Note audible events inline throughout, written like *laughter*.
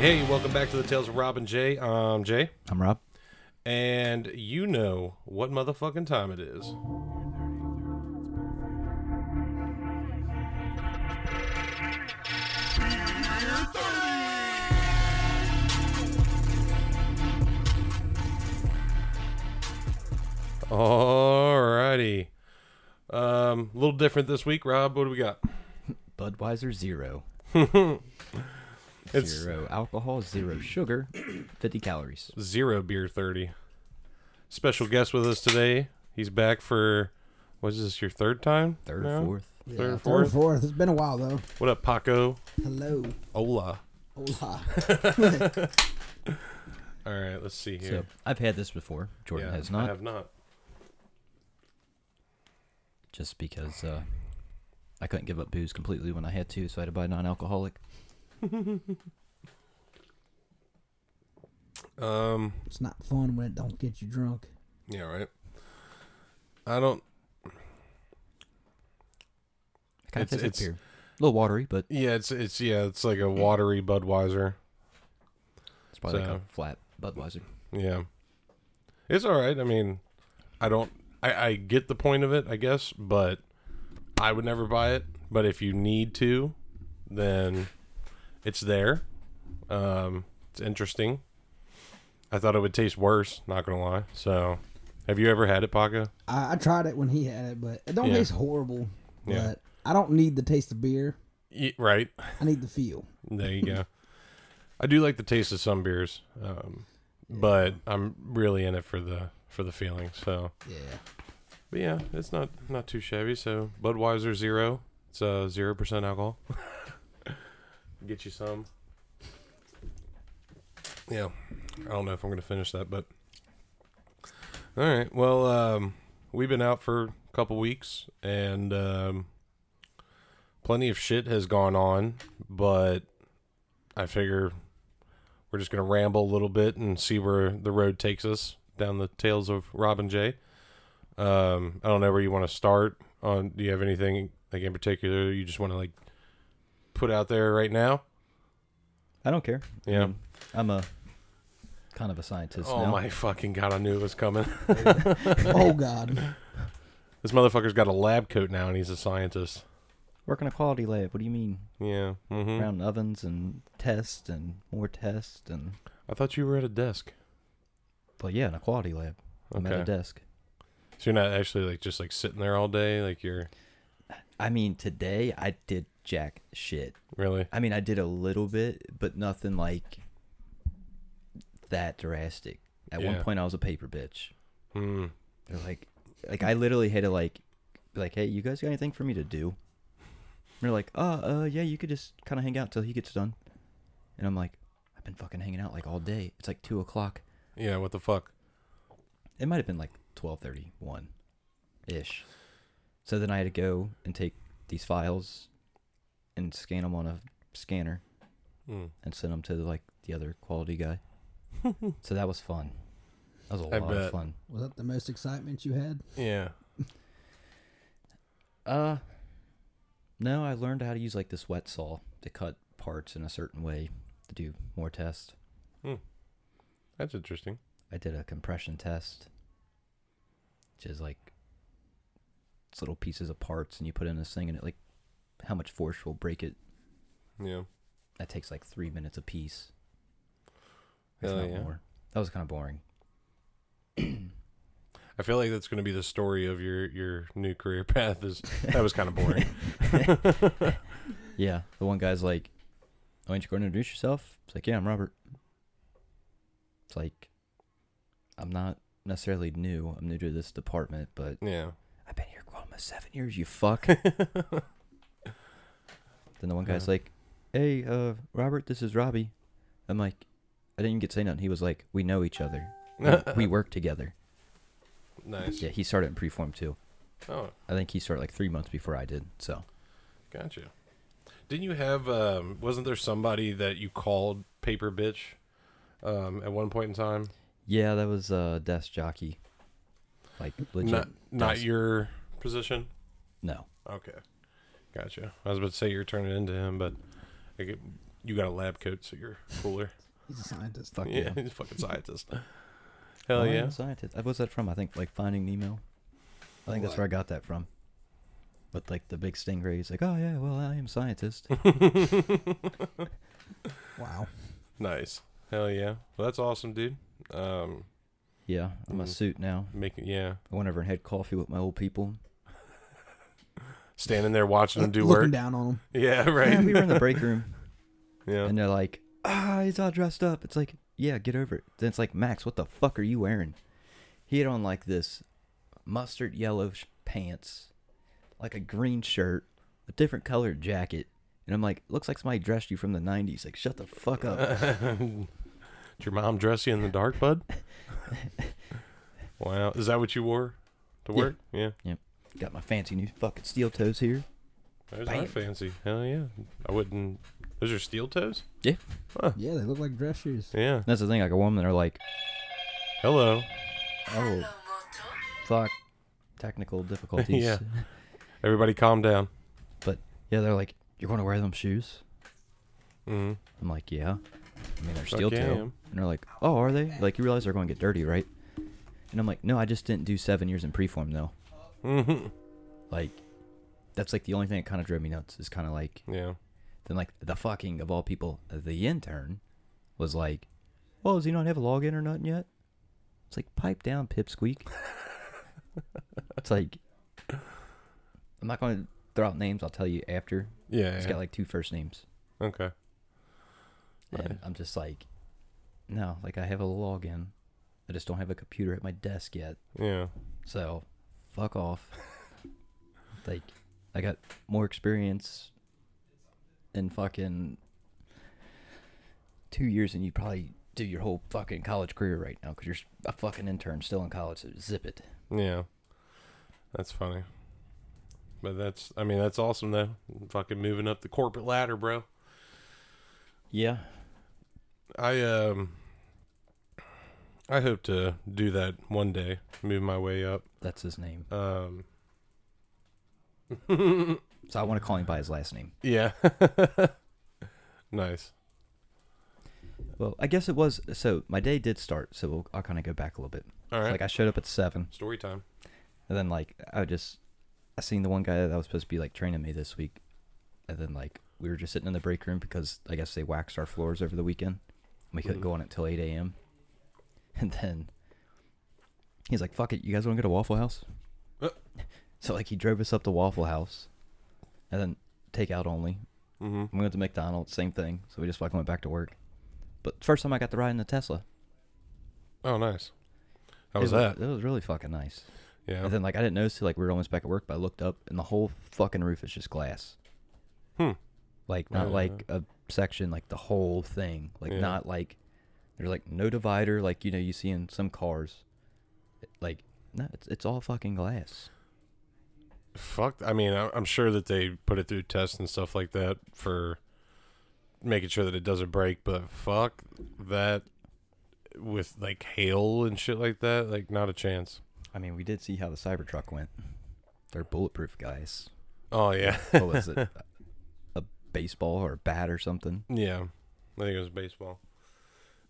hey, welcome back to the Tales of Rob and Jay. I'm Jay, I'm Rob. and you know what motherfucking time it is. Alrighty. Um, a little different this week, Rob. What do we got? Budweiser Zero. *laughs* It's Zero alcohol, zero sugar, 50 calories. zero beer 30 special guest with us today he's back for what is this your third time Third, now? fourth. Third, Yeah, third, fourth? fourth. It's been a while though. what up paco Hello. hola Hola. *laughs* *laughs* all right let's see So here I've had this before. Jordan yeah, has not. i have not just because uh, I couldn't give up booze completely when I had to, so I had to buy non-alcoholic. *laughs* um It's not fun when it don't get you drunk. yeah right i don't It kind It's- of tastes like it's- beer. A little watery, but yeah it's it's yeah it's like a watery budweiser it's probably So- like a flat Budweiser. yeah it's all right i mean i don't I, I get the point of it i guess but i would never buy it but if you need to then it's there um it's interesting i thought it would taste worse not gonna lie so have you ever had it Paco I, I tried it when he had it, but it don't Yeah. taste horrible. Yeah. But I don't need the taste of beer. Ye- right I need the feel. there you go *laughs* i do like the taste of some beers um but i'm really in it for the for the feeling so Yeah. But yeah, it's not not too shabby. So Budweiser Zero, it's uh zero percent alcohol. *laughs* Get you some. Yeah, I don't know if I'm gonna finish that, but all right. Well, um, we've been out for a couple weeks, and um, plenty of shit has gone on. But I figure we're just gonna ramble a little bit and see where the road takes us down the tales of Rob and Jay. Um, I don't know where you want to start. On do you have anything like in particular you just want to like put out there right now? I don't care. I Yeah. mean, I'm a kind of a scientist Oh now. my fucking god! I knew it was coming. *laughs* oh God. This motherfucker's got a lab coat now, and he's a scientist. Working a quality lab. What do you mean? Yeah. Mm-hmm. Around ovens and test and more tests and I thought you were at a desk. well, yeah, in a quality lab. I'm at a desk. So you're not actually like just like sitting there all day, like you're I mean, today I did jack shit. really. I mean, I did a little bit, but nothing like that drastic. At Yeah. one point, I was a paper bitch. Hmm. They're like, like I literally had to like, be like, hey, you guys got anything for me to do? And they're like, uh, uh, yeah, you could just kind of hang out till he gets done. And I'm like, I've been fucking hanging out like all day. It's like two o'clock. Yeah. What the fuck? It might have been like twelve thirty one, ish. So then I had to go and take these files and scan them on a scanner Hmm. and send them to like the other quality guy. *laughs* so that was fun. That was a I lot bet. of fun. Was that the most excitement you had? Yeah. *laughs* Uh, no, I learned how to use like this wet saw to cut parts in a certain way to do more tests. That's interesting. I did a compression test, which is like it's little pieces of parts, and you put in this thing, and it like how much force will break it. Yeah. That takes like three minutes a piece. Hell not yeah. more. That was kind of boring. *clears throat* I feel like that's going to be the story of your your new career path. Is *laughs* that was kind of boring. *laughs* Yeah, the one guy's like, oh, "Why don't you go and introduce yourself?" It's like, "Yeah, I'm Robert." It's like, I'm not necessarily new. I'm new to this department, but yeah. I've been here almost seven years. You fuck. *laughs* then the one guy's Yeah. like, "Hey, uh, Robert, this is Robbie." I'm like, I didn't even get to say nothing. He was like, "We know each other. *laughs* We, we work together." nice. Yeah, he started in preform too. Oh, I think he started like three months before I did. So gotcha. Didn't you have? Um, wasn't there somebody that you called paper bitch um, at one point in time? yeah, that was uh, desk jockey. Like legit. Not not your position. No. Okay, gotcha. I was about to say you're turning into him, but I get, you got a lab coat, so you're cooler. *laughs* He's a scientist. Fuck yeah, yeah. he's a fucking *laughs* scientist. Hell I am yeah. a scientist. What's that from? I think like Finding Nemo. I think that's where I got that from. But like the big stingrays, like, oh yeah, well I am a scientist. *laughs* Wow. nice. Hell yeah. Well, that's awesome, dude. Um, yeah, I'm a Mhm. suit now. making yeah, I went over and had coffee with my old people. Standing there watching them do Looking work. down on them. *laughs* Yeah, Yeah, right. we were in the break room, *laughs* Yeah. and they're like, ah, he's all dressed up. It's like, yeah, get over it. Then it's like, Max, what the fuck are you wearing? He had on like this mustard yellow sh- pants, like a green shirt, a different colored jacket. And I'm like, looks like somebody dressed you from the 90s. Like, shut the fuck up. *laughs* Did your mom dress you in the dark, bud? wow. Is that what you wore to Yeah. work? Yeah. Got my fancy new fucking steel toes here. Those Bam. are fancy. Hell yeah. I wouldn't. Those are steel toes? Yeah, Yeah, they look like dress shoes. Yeah. That's the thing. Like a woman, they're like, Hello. oh, fuck, technical difficulties. *laughs* Yeah. Everybody calm down. But yeah, they're like, you're going to wear them shoes? Mm-hmm. I'm like, yeah. I mean, they're Fuck steel yeah, toe. And they're like, oh, are they? Like, you realize they're going to get dirty, right? And I'm like, no, I just didn't do seven years in preform, though. Mm-hmm. Like, that's like the only thing that kind of drove me nuts is kind of like, Yeah. then like the fucking, of all people, the intern was like, well, does he not have a login or nothing yet? It's like, pipe down, pipsqueak. *laughs* it's like, I'm not going to throw out names. I'll tell you after. Yeah. He's yeah. got like two first names. okay. And. I'm just like, no, like I have a login. I just don't have a computer at my desk yet. Yeah. So, fuck off. *laughs* like, I got more experience in fucking two years than you probably do your whole fucking college career right now because you're a fucking intern still in college. So zip it. Yeah. That's funny. But that's, I mean, that's awesome though. Fucking moving up the corporate ladder, bro. Yeah. I, um, I hope to do that one day, move my way up. That's his name. Um, *laughs* So I want to call him by his last name. yeah. *laughs* nice. Well, I guess it was. So my day did start. So we'll, I'll kind of go back a little bit. All right. Like I showed up at seven. Story time. And then like I just I seen the one guy that was supposed to be like training me this week, and then like we were just sitting in the break room because I guess they waxed our floors over the weekend. We couldn't Mhm. go on until eight a.m. *laughs* And then he's like, "Fuck it, you guys want to go to Waffle House?" Uh. *laughs* So like he drove us up to Waffle House, and then takeout only. Mm-hmm. We went to McDonald's, same thing. So we just fucking went back to work. But first time I got to ride in the Tesla. Oh, nice. How was it that? It was really fucking nice. Yeah. And then like I didn't notice till like we were almost back at work, but I looked up and the whole fucking roof is just glass. Hmm. Like not Yeah. like a section, like the whole thing. Like Yeah. not like there's like no divider like you know you see in some cars. Like no, it's it's all fucking glass. Fuck. I mean, I'm sure that they put it through tests and stuff like that for making sure that it doesn't break. But fuck that with like hail and shit like that. Like, not a chance. I mean, we did see how the Cybertruck went. They're bulletproof guys. Oh yeah. What was it? a baseball or a bat or something? *laughs* yeah. I think it was baseball.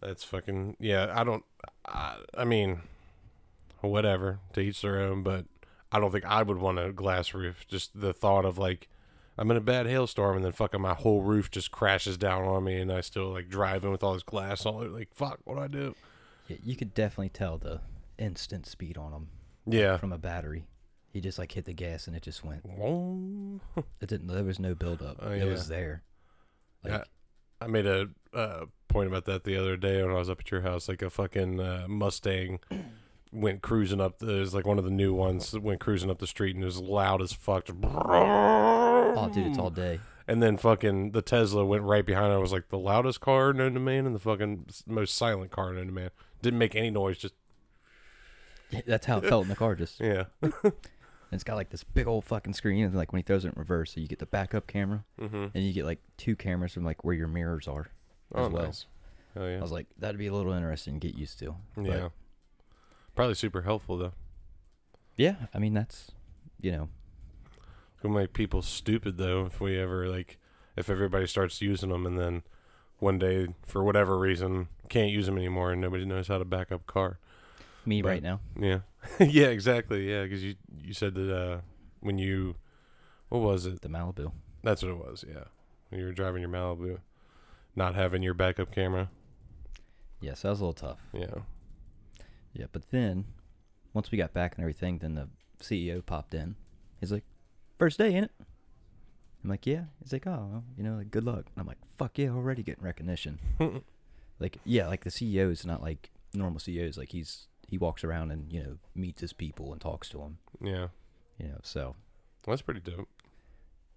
That's fucking yeah. I don't. I, I mean, whatever. To each their own. But I don't think I would want a glass roof. Just the thought of like. I'm in a bad hailstorm and then fucking my whole roof just crashes down on me and I still like driving with all this glass all over. Like fuck, what do I do? Yeah, you could definitely tell the instant speed on them Yeah. from a battery. He just like hit the gas and it just went. It didn't. There was no buildup. Oh, It was there. Yeah. Like, I made a uh, point about that the other day when I was up at your house. Like a fucking uh, Mustang *clears throat* went cruising up. The, it was like one of the new ones that went cruising up the street and it was loud as fuck. Oh, dude, it's all day. And then fucking the Tesla went right behind it. It was like the loudest car known to man and the fucking most silent car known to man. Didn't make any noise. Just That's how it felt in the car. Just *laughs* yeah. and it's got like this big old fucking screen, and like when he throws it in reverse, so you get the backup camera, mm-hmm. and you get like two cameras from like where your mirrors are. Oh, well. nice. Hell yeah. I was like, that'd be a little interesting to get used to. Yeah. Probably super helpful though. yeah. I mean, that's you know, Gonna make people stupid though if we ever like if everybody starts using them and then one day for whatever reason can't use them anymore and nobody knows how to back up car. Me But- right now. Yeah, *laughs* yeah, exactly. Yeah, because you you said that uh, when you what was it? The Malibu. That's what it was. Yeah, when you were driving your Malibu, not having your backup camera. Yes, that was a little tough. Yeah. Yeah, but then once we got back and everything, then the CEO popped in. He's like, first day, ain't it? I'm like, yeah. He's like, oh, well, you know, like, good luck. And I'm like, fuck yeah, already getting recognition. *laughs* like, yeah, like the CEO is not like normal CEOs. Like he's he walks around and you know meets his people and talks to them. yeah, You know, so that's pretty dope.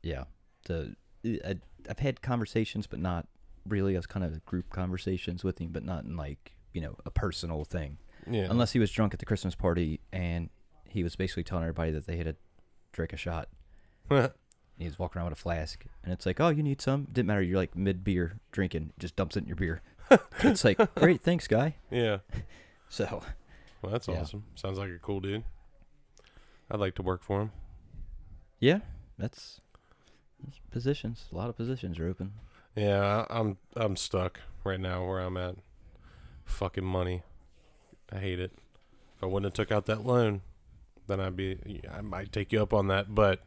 yeah. The I, I've had conversations, but not really as kind of group conversations with him, but not in like you know a personal thing. Yeah, Unless he was drunk at the Christmas party and he was basically telling everybody that they had to drink a shot. He was walking around with a flask, and it's like, "Oh, you need some?" Didn't matter. You're like mid beer drinking, just dumps it in your beer. *laughs* it's like, "Great, thanks, guy." yeah. *laughs* So, Well, that's Yeah. awesome. Sounds like a cool dude. I'd like to work for him. yeah, that's, that's positions. A lot of positions are open. Yeah, I'm I'm stuck right now where I'm at. Fucking money. I hate it. If I wouldn't have took out that loan, then I'd be I might take you up on that, but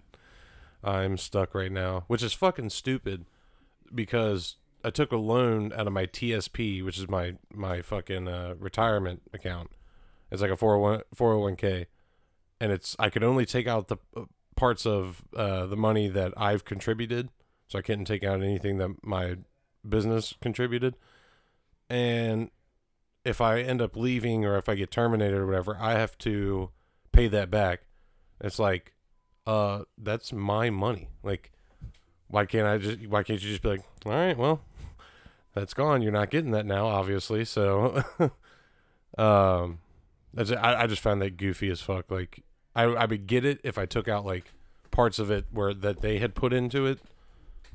I'm stuck right now, which is fucking stupid because I took a loan out of my TSP, which is my my fucking uh, retirement account. It's like a 401 401k and it's I could only take out the uh, parts of uh, the money that I've contributed so I couldn't take out anything that my business contributed. And if I end up leaving or if I get terminated or whatever, I have to pay that back. It's like, uh, that's my money. Like, why can't I just? Why can't you just be like, all right, well, that's gone. You're not getting that now, obviously. So, *laughs* um, that's I, I just found that goofy as fuck. Like, I I would get it if I took out like parts of it where that they had put into it,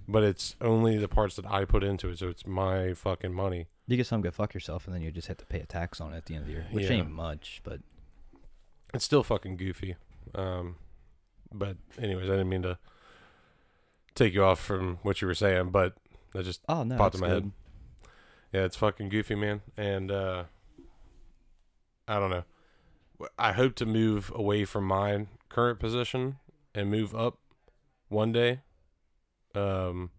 but it's only the parts that I put into it, so it's my fucking money. You get some, go fuck yourself, and then you just have to pay a tax on it at the end of the year, which Yeah. ain't much, but It's still fucking goofy. Um, but anyways, I didn't mean to take you off from what you were saying, but I just oh no, Popped in my head. good. yeah, it's fucking goofy, man. And uh, I don't know. I hope to move away from my current position and move up one day. Um,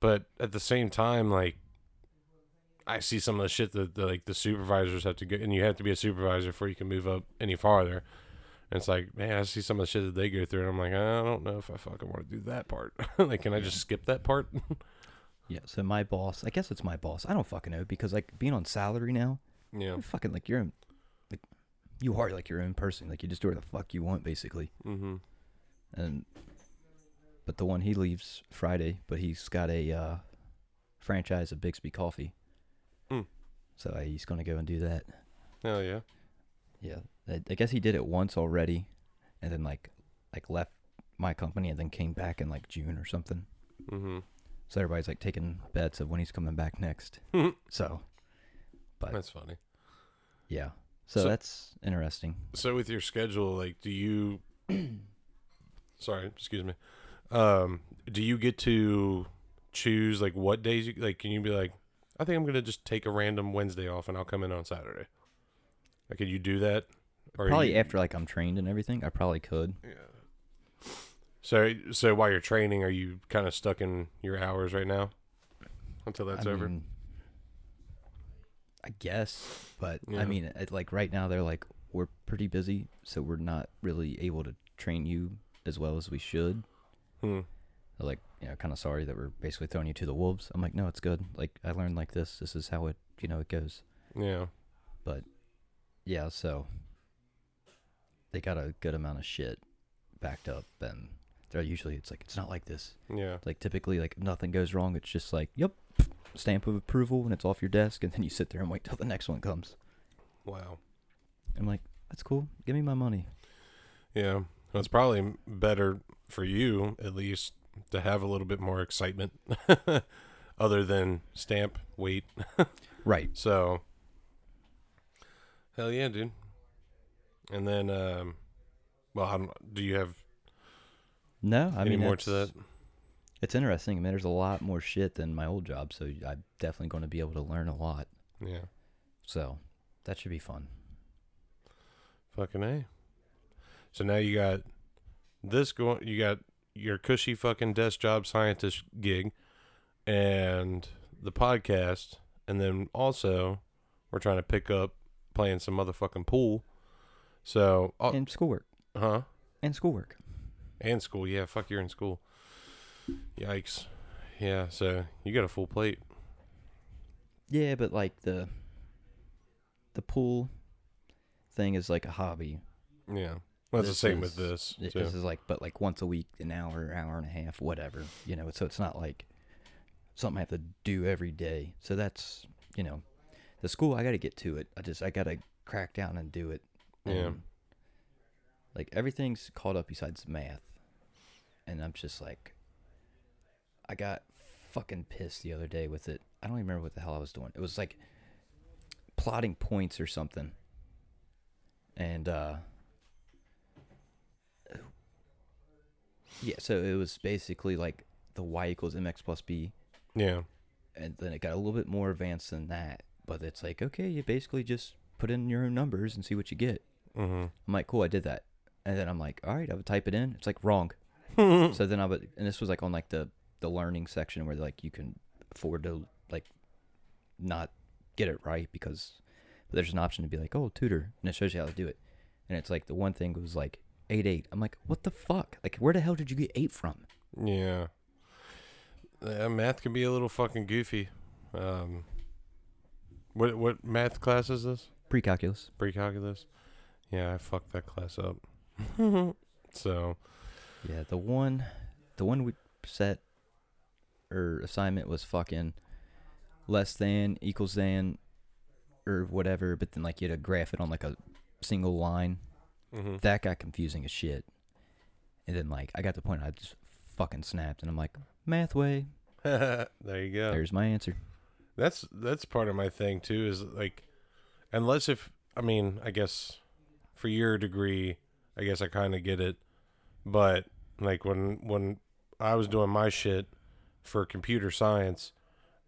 but at the same time, like I see some of the shit that the, like the supervisors have to go, and you have to be a supervisor before you can move up any farther. And it's like, man, I see some of the shit that they go through, and I'm like, I don't know if I fucking want to do that part. *laughs* like, can I just skip that part? *laughs* Yeah. So my boss, I guess it's my boss. I don't fucking know because like being on salary now, yeah. you're fucking like you're, like you are like your own person. Like you just do whatever the fuck you want, basically. Mm-hmm. And but the one he leaves Friday, but he's got a uh, franchise of Biggby Coffee. Hmm. So uh, he's gonna go and do that. Hell yeah. Yeah, I, I guess he did it once already, and then like like left my company and then came back in like June or something. Mm-hmm. So everybody's like taking bets of when he's coming back next. *laughs* So, but That's funny. yeah, so, So- that's interesting. So with your schedule, like, do you? *clears throat* sorry, excuse me. Um, do you get to choose like what days you like? Can you be like, I think I'm gonna just take a random Wednesday off and I'll come in on Saturday. Like, can you do that? Or Probably you- after like I'm trained and everything, I probably could. Yeah. So, so while you're training, are you kind of stuck in your hours right now until that's I over? mean, I guess, but Yeah. I mean, it, like right now they're like we're pretty busy, so we're not really able to train you as well as we should. Hmm. They're like, you know, kind of sorry that we're basically throwing you to the wolves. I'm like, no, it's good. Like I learned like this. This is how it, you know, it goes. Yeah. But yeah, so they got a good amount of shit backed up, and they're usually it's like it's not like this. Yeah. It's like typically like nothing goes wrong. It's just like, yep, stamp of approval, and it's off your desk, and then you sit there and wait till the next one comes. Wow. I'm like, that's cool. Give me my money. Yeah. Well, it's probably better for you, at least, to have a little bit more excitement *laughs* other than stamp, wait. *laughs* Right. So, hell yeah, dude. And then, um, well, I don't, do you have No, I any mean, more to that? It's interesting. I mean, there's a lot more shit than my old job, so I'm definitely going to be able to learn a lot. Yeah. So that should be fun. Fucking A. So now you got this going you got your cushy fucking desk job scientist gig and the podcast and then also we're trying to pick up playing some motherfucking pool. So, oh, And schoolwork. huh? And schoolwork. And school. Yeah, fuck you're in school. Yikes. Yeah, so you got a full plate. Yeah, but like the the pool thing is like a hobby. Yeah. Well, it's the This same with is- this. It- too. This is like, but like once a week, an hour, hour and a half, whatever. You know, so it's not like something I have to do every day. So that's you know, the school I got to get to it. I just I got to crack down and do it. Yeah. Like everything's caught up besides math, and I'm just like, I got fucking pissed the other day with it. I don't even remember what the hell I was doing. It was like plotting points or something. And uh Yeah, so it was basically like the y equals mx plus b yeah. and then it got a little bit more advanced than that. But it's like, okay, you basically just put in your own numbers and see what you get. Mm-hmm. I'm like, cool, I did that. And then I'm like, all right, I would type it in. It's like wrong. *laughs* so then I would, and this was like on like the the learning section where like you can afford to like not get it right because there's an option to be like, oh, tutor, and it shows you how to do it. And it's like the one thing was like eight eight. I'm like, what the fuck? Like, where the hell did you get eight from? Yeah. Yeah, math can be a little fucking goofy. Um, what what math class is this? Pre-calculus. Pre-calculus. Yeah, I fucked that class up. *laughs* so Yeah, the one, the one we set or assignment was fucking less than equals than or whatever, but then like you had to graph it on like a single line. Mhm. That got confusing as shit. And then like I got to the point I just fucking snapped, and I'm like, Mathway. *laughs* there you go. There's my answer. That's that's part of my thing too. Is like, unless if I mean, I guess for your degree, I guess I kind of get it. But like when when I was doing my shit for computer science,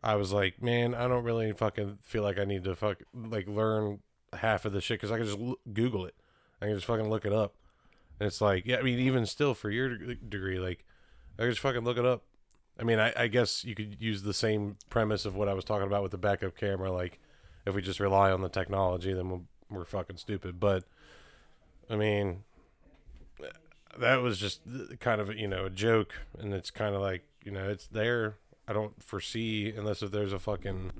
I was like, man, I don't really fucking feel like I need to fuck like learn half of the shit because I can just l- Google it. I can just fucking look it up. And it's like, yeah, I mean, even still for your degree, like, I can just fucking look it up. I mean, I, I guess you could use the same premise of what I was talking about with the backup camera. Like, if we just rely on the technology, then we'll, we're fucking stupid. But, I mean, that was just kind of, you know, a joke. And it's kind of like, you know, it's there. I don't foresee, unless if there's a fucking,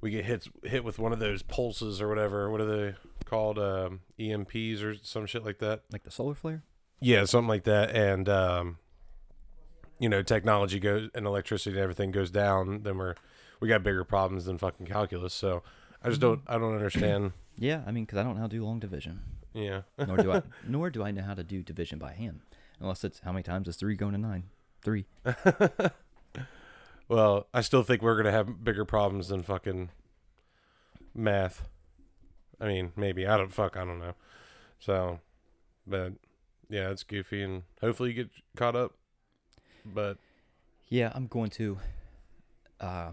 we get hit, hit with one of those pulses or whatever. What are they called? Um, EMPs or some shit like that. Like the solar flare. Yeah, something like that. And um, you know, technology goes and electricity and everything goes down, then we're we got bigger problems than fucking calculus. So I just don't I don't understand. *clears throat* Yeah, I mean, because I don't know how to do long division, Yeah. *laughs* nor do I, nor do I know how to do division by hand, unless it's how many times is three going to nine? Three. *laughs* well, I still think we're gonna have bigger problems than fucking math. I mean, maybe I don't fuck. I don't know. So, but yeah, it's goofy, and hopefully you get caught up. But Yeah, I'm going to. Uh,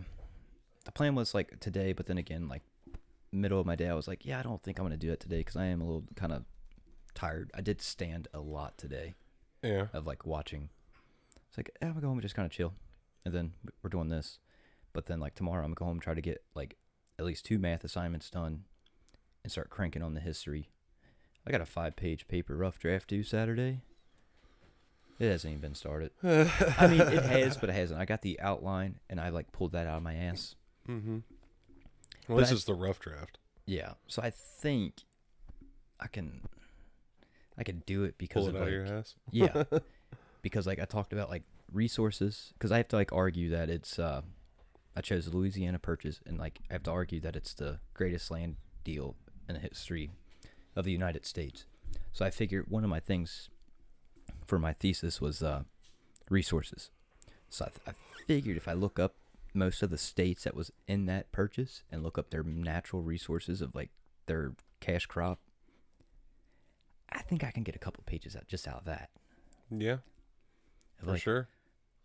the plan was like today, but then again, like middle of my day, I was like, yeah, I don't think I'm gonna do it today because I am a little kind of tired. I did stand a lot today yeah, of like watching. It's like eh, I'm gonna go home and just kind of chill, and then we're doing this. But then like tomorrow, I'm gonna go home and try to get like at least two math assignments done, and start cranking on the history. I got a five-page paper rough draft due Saturday. It hasn't even been started. *sighs* I mean, it has, but it hasn't. I got the outline, and I like pulled that out of my ass. mm-hmm. Well, But this I- is the rough draft. Yeah, so I think I can, I can do it Pull because it of out of your ass. *laughs* yeah, *laughs* because like I talked about like resources, because I have to like argue that it's, uh, I chose Louisiana Purchase, and like I have to argue that it's the greatest land deal in the history of the United States. So I figured one of my things for my thesis was uh, resources. So I, th- I figured if I look up most of the states that was in that purchase and look up their natural resources of like their cash crop, I think I can get a couple pages out just out of that. Yeah, Of, for like, sure.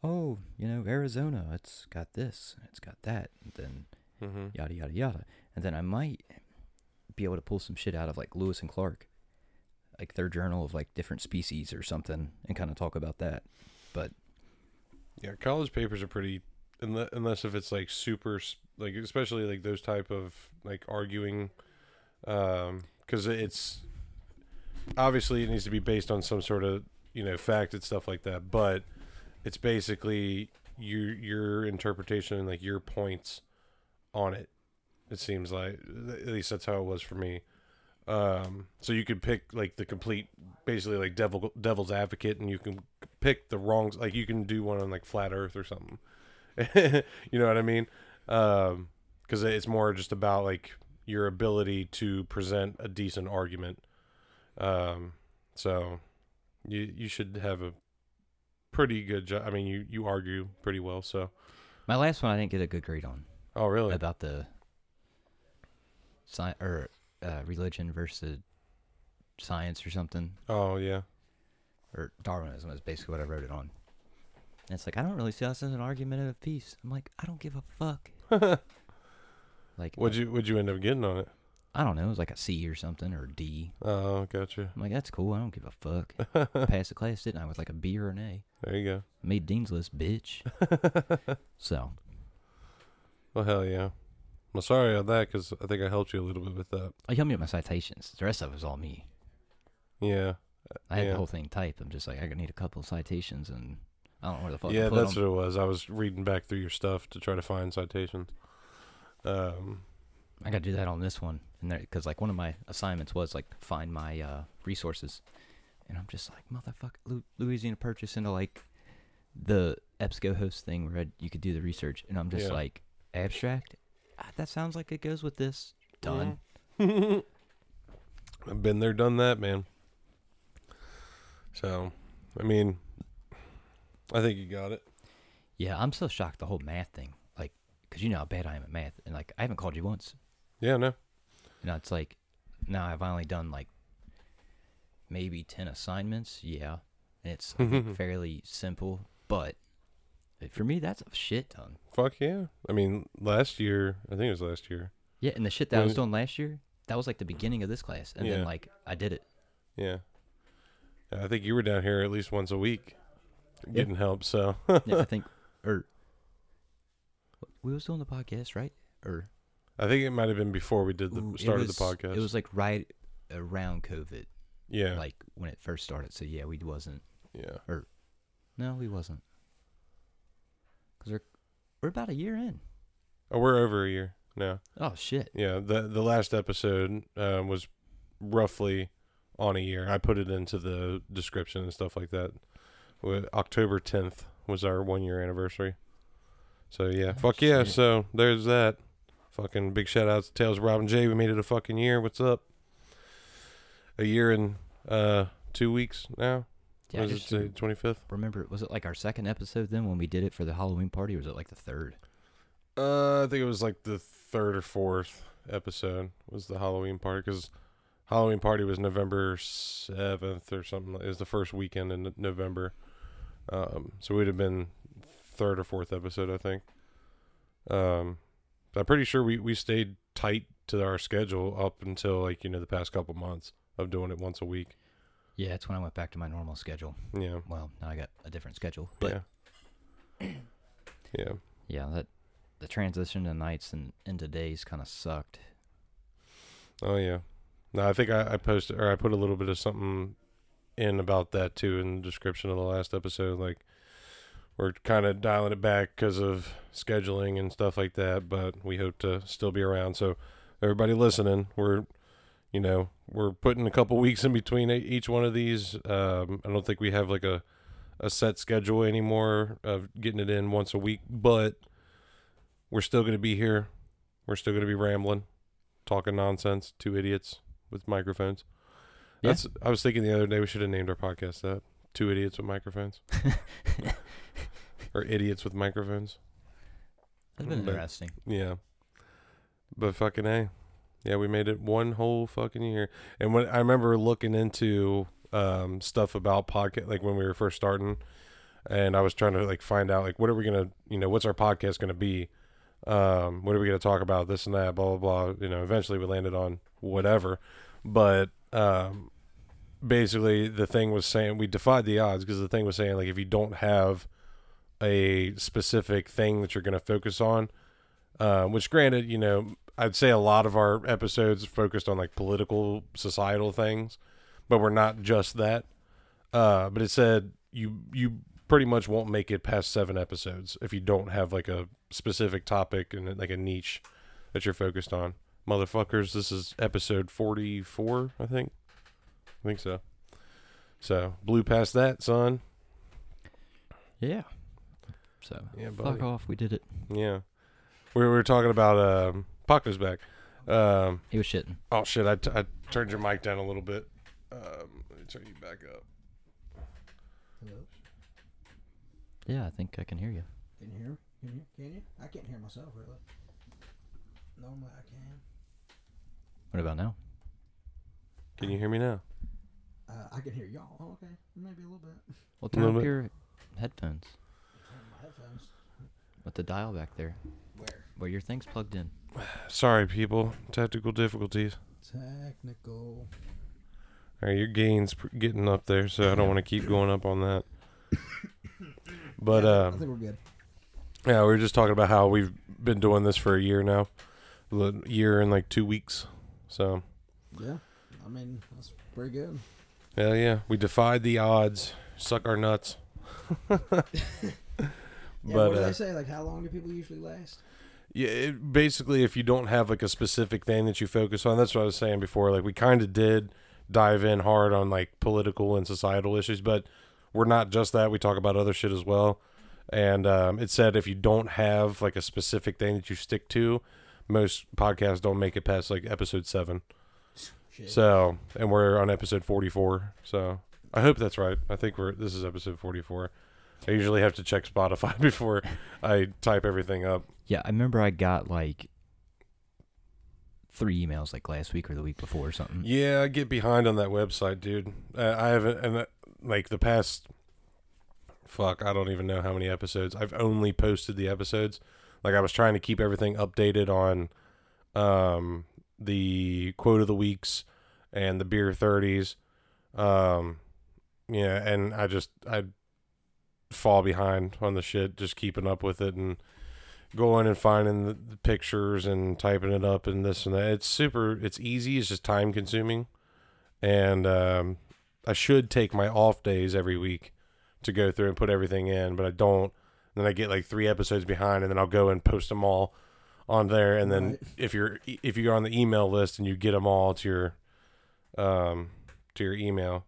oh, you know, Arizona, it's got this, it's got that, and then Mm-hmm. yada yada yada, and then I might be able to pull some shit out of like Lewis and Clark, like their journal of like different species or something, and kind of talk about that. But Yeah, college papers are pretty unless, if it's like super like especially like those type of like arguing um cuz it's obviously it needs to be based on some sort of, you know, fact and stuff like that, but it's basically your your interpretation and like your points on it. It seems like at least that's how it was for me. Um, so you could pick like the complete, basically like devil devil's advocate, and you can pick the wrongs. Like you can do one on like flat Earth or something. *laughs* you know what I mean? Um, because it's more just about like your ability to present a decent argument. Um, so you you should have a pretty good job. I mean, you you argue pretty well. So my last one I didn't get a good grade on oh really? about the sci- or uh, religion versus science or something. Oh yeah. or Darwinism is basically what I wrote it on. And it's like I don't really see us as an argumentative piece. I'm like I don't give a fuck. *laughs* Like Would you would you end up getting on it? I don't know, it was like a C or something or a D. Oh, gotcha. I'm like that's cool. I don't give a fuck. *laughs* Passed the class, didn't I? With like a B or an A. There you go. Made dean's list, bitch. *laughs* so Well, hell yeah. Well, sorry on that because I think I helped you a little bit with that. oh, you helped me with my citations. The rest of it was all me. Yeah. I had Yeah. the whole thing typed. I'm just like I need a couple of citations and I don't know where the fuck. yeah, that's 'em. what it was. I was reading back through your stuff to try to find citations. Um, I got to do that on this one, and because like one of my assignments was like find my uh, resources, and I'm just like motherfucker, Lu- Louisiana Purchase into like the EBSCOhost thing where I'd, you could do the research, and I'm just Yeah. like abstract. Ah, that sounds like it goes with this. Done. *laughs* I've been there, done that, man. So, I mean, I think you got it. Yeah, I'm so shocked the whole math thing, like, cause you know how bad I am at math, and like I haven't called you once. Yeah, no. You know, it's like now I've only done like maybe 10 assignments. Yeah. And it's I think, *laughs* fairly simple, but for me, that's a shit ton. Fuck yeah. I mean, last year, I think it was last year. Yeah. And the shit that I was doing last year, that was like the beginning of this class. And Yeah. then, like, I did it. Yeah. I think you were down here at least once a week getting help. So, Yeah, I *laughs* think, or we was doing the podcast, right? Or I think it might have been before we did the Ooh, it started was- the podcast. It was like right around COVID, yeah. like when it first started. So yeah, we wasn't. yeah. Or No, we wasn't. Cause we're we're about a year in. Oh, we're over a year now. Oh shit. Yeah, the the last episode uh, was roughly on a year. I put it into the description and stuff like that. With October tenth was our one year anniversary. So yeah, Oh, fuck yeah. So there's that. Fucking big shout outs to Tales of Rob and Jay. We made it a fucking year. What's up? A year and uh two weeks now. Yeah, was it just say twenty fifth? remember. Was it like our second episode then when we did it for the Halloween party, or was it like the third? Uh, I think it was like the third or fourth episode was the Halloween party because Halloween party was November seventh or something. It was the first weekend in November. Um, so we'd have been third or fourth episode, I think. Um, I'm pretty sure we we stayed tight to our schedule up until like you know the past couple months of doing it once a week. Yeah, that's when I went back to my normal schedule. Yeah, Well, now I got a different schedule, but yeah, *clears throat* yeah. yeah, that the transition to nights and into days kind of sucked. Oh yeah. No, I think I, I posted or I put a little bit of something in about that too in the description of the last episode. Like we're kind of dialing it back because of scheduling and stuff like that, but we hope to still be around. So everybody listening, we're you know we're putting a couple weeks in between each one of these. Um, I don't think we have like a a set schedule anymore of getting it in once a week, but we're still going to be here. We're still going to be rambling talking nonsense, two idiots with microphones. Yeah. That's I was thinking the other day we should have named our podcast that. Two idiots with microphones. *laughs* or idiots with microphones. That's been But- interesting. Yeah. But fucking A. Yeah, we made it one whole fucking year. And when I remember looking into um stuff about podcast like when we were first starting and I was trying to like find out like what are we gonna you know what's our podcast gonna be, um, what are we gonna talk about this and that blah blah blah. You know, eventually we landed on whatever, but um, basically the thing was saying we defied the odds because the thing was saying like if you don't have a specific thing that you're gonna focus on, um, which granted you know I'd say a lot of our episodes focused on like political societal things, but we're not just that. Uh, but it said you you pretty much won't make it past seven episodes if you don't have like a specific topic and like a niche that you're focused on. Motherfuckers, this is episode 44, I think. I think so. So, blew past that, son. Yeah. So Yeah, fuck off. We did it. Yeah. We were talking about um Paco's back. Um He was shitting. oh shit, I, t- I turned your mic down a little bit. Um let me turn you back up. Hello? Yeah, I think I can hear you. Can you hear me? Can you? Can you? I can't hear myself really. Normally I can. What about now? Can you hear me now? Uh, I can hear y'all. Oh, okay. Maybe a little bit. Well, A turn up bit. your headphones Turn my headphones. with the dial back there Where? where your thing's plugged in. Sorry, people. Technical difficulties. Technical. All right, your gain's pr- getting up there, so I don't want to keep going up on that. *coughs* But Yeah, I uh, think we're good. yeah, we were just talking about how we've been doing this for a year now, a year and like two weeks. So Yeah. I mean, that's pretty good. hell yeah, we defied the odds. Suck our nuts. *laughs* *laughs* Yeah, but what do uh, they say? Like, how long do people usually last? Yeah, it, basically, if you don't have like a specific thing that you focus on, that's what I was saying before. Like we kind of did dive in hard on like political and societal issues, but we're not just that. We talk about other shit as well. And um, it said if you don't have like a specific thing that you stick to, most podcasts don't make it past like episode seven. Shit. So, and we're on episode forty-four. So I hope that's right. I think we're this is episode forty-four. I usually have to check Spotify *laughs* before I type everything up. Yeah, I remember I got like three emails like last week or the week before or something. Yeah, I get behind on that website, dude. Uh, I haven't, and uh, like the past, fuck, I don't even know how many episodes. I've only posted the episodes. Like I was trying to keep everything updated on, um, the quote of the weeks and the beer thirties, um, yeah, and I just I fall behind on the shit, just keeping up with it and going and finding the, the pictures and typing it up and this and that. It's super. It's easy. It's just time consuming, and um, I should take my off days every week to go through and put everything in, but I don't. Then I get like three episodes behind, and then I'll go and post them all on there. And then Right. if you're if you're on the email list and you get them all to your um to your email.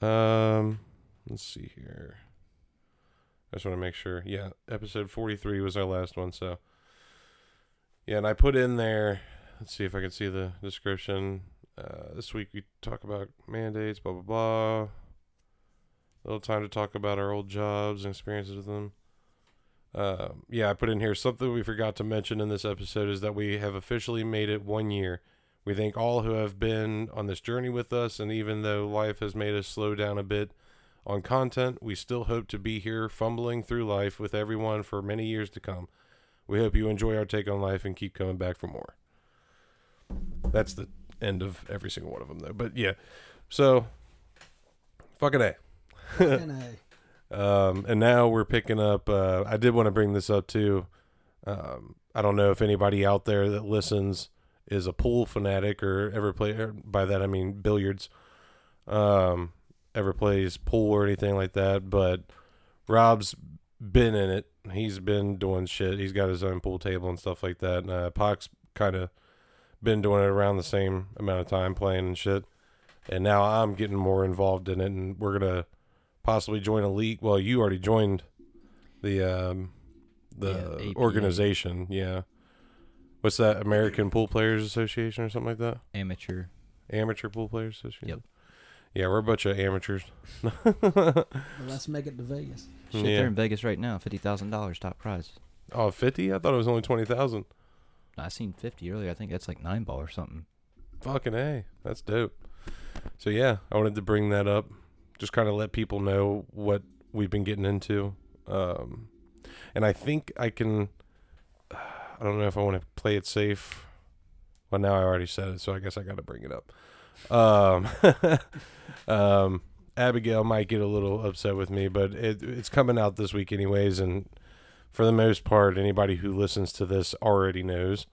Um, let's see here. I just want to make sure. Yeah, episode 43 was our last one. So, yeah, and I put in there. Let's see if I can see the description. Uh, this week we talk about mandates, blah, blah, blah. A little time to talk about our old jobs and experiences with them. Uh, yeah, I put in here something we forgot to mention in this episode is that we have officially made it one year. We thank all who have been on this journey with us, and even though life has made us slow down a bit, on content, we still hope to be here fumbling through life with everyone for many years to come. We hope you enjoy our take on life and keep coming back for more. That's the end of every single one of them, though. But yeah, so fucking A. Fucking A. *laughs* Um, and now we're picking up. Uh, I did want to bring this up too. Um, I don't know if anybody out there that listens is a pool fanatic or ever play. Or by that I mean billiards. Um, ever plays pool or anything like that, but Rob's been in it. He's been doing shit. He's got his own pool table and stuff like that. And uh, Pac's kind of been doing it around the same amount of time playing and shit. And now I'm getting more involved in it, and we're gonna possibly join a league. Well, you already joined the um, the Yeah, organization. Yeah. What's that? American Pool Players Association or something like that? Amateur. Amateur Pool Players Association. Yep. Yeah, we're a bunch of amateurs. Well, let's make it to Vegas. *laughs* Shit, Yeah. they're in Vegas right now. Fifty thousand dollars top prize. Oh, 50? I thought it was only 20,000. I seen fifty earlier. I think that's like nine ball or something. Fucking A. That's dope. So, yeah, I wanted to bring that up. Just kind of let people know what we've been getting into. Um, and I think I can. *sighs* I don't know if I want to play it safe. Well, now I already said it, so I guess I got to bring it up. Um, *laughs* um, Abigail might get a little upset with me, but it, it's coming out this week anyways, and for the most part, anybody who listens to this already knows.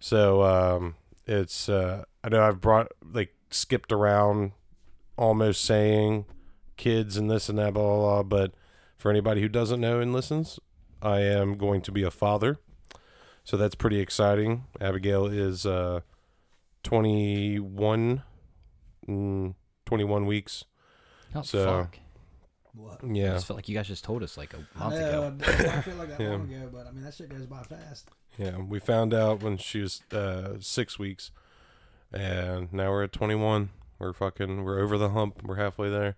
So um, it's uh, I know I've brought like skipped around, almost saying kids and this and that blah blah blah. But for anybody who doesn't know and listens, I am going to be a father, so that's pretty exciting. Abigail is uh, 21, mm, 21 weeks. Oh, So- fuck. What? I Yeah, just felt like you guys just told us like a month know, ago. I feel like that *laughs* Yeah. long ago, but I mean that shit goes by fast. yeah. We found out when she was uh, six weeks, and now we're at 21. We're fucking we're over the hump. We're halfway there.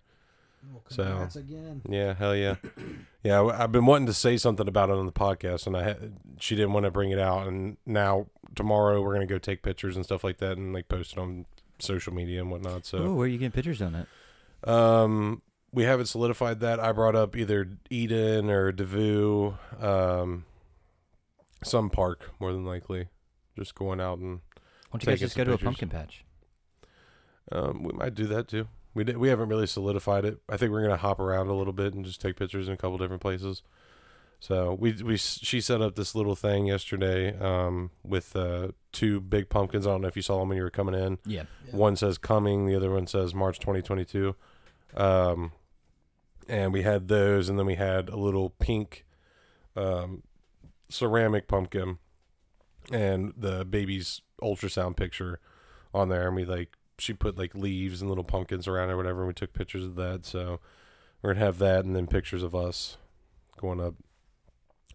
Well, So- again. Yeah, hell yeah, *clears throat* yeah. I- I've been wanting to say something about it on the podcast, and I had, she didn't want to bring it out, and now tomorrow we're gonna go take pictures and stuff like that, and like post it on social media and whatnot. So, where are you getting pictures on it? um, we haven't solidified that. I brought up either Eden or Devu, um, some park more than likely, just going out and Why don't you guys just go to a pictures. pumpkin patch? um, we might do that too. We did, we haven't really solidified it. I think we're gonna hop around a little bit and just take pictures in a couple different places. So we we she set up this little thing yesterday um, with uh, two big pumpkins. I don't know if you saw them when you were coming in. Yeah. Yeah. One says coming, the other one says March 2022. Um, and we had those, and then we had a little pink um, ceramic pumpkin and the baby's ultrasound picture on there. And we like, she put like leaves and little pumpkins around or whatever. And we took pictures of that. So we're going to have that and then pictures of us going up.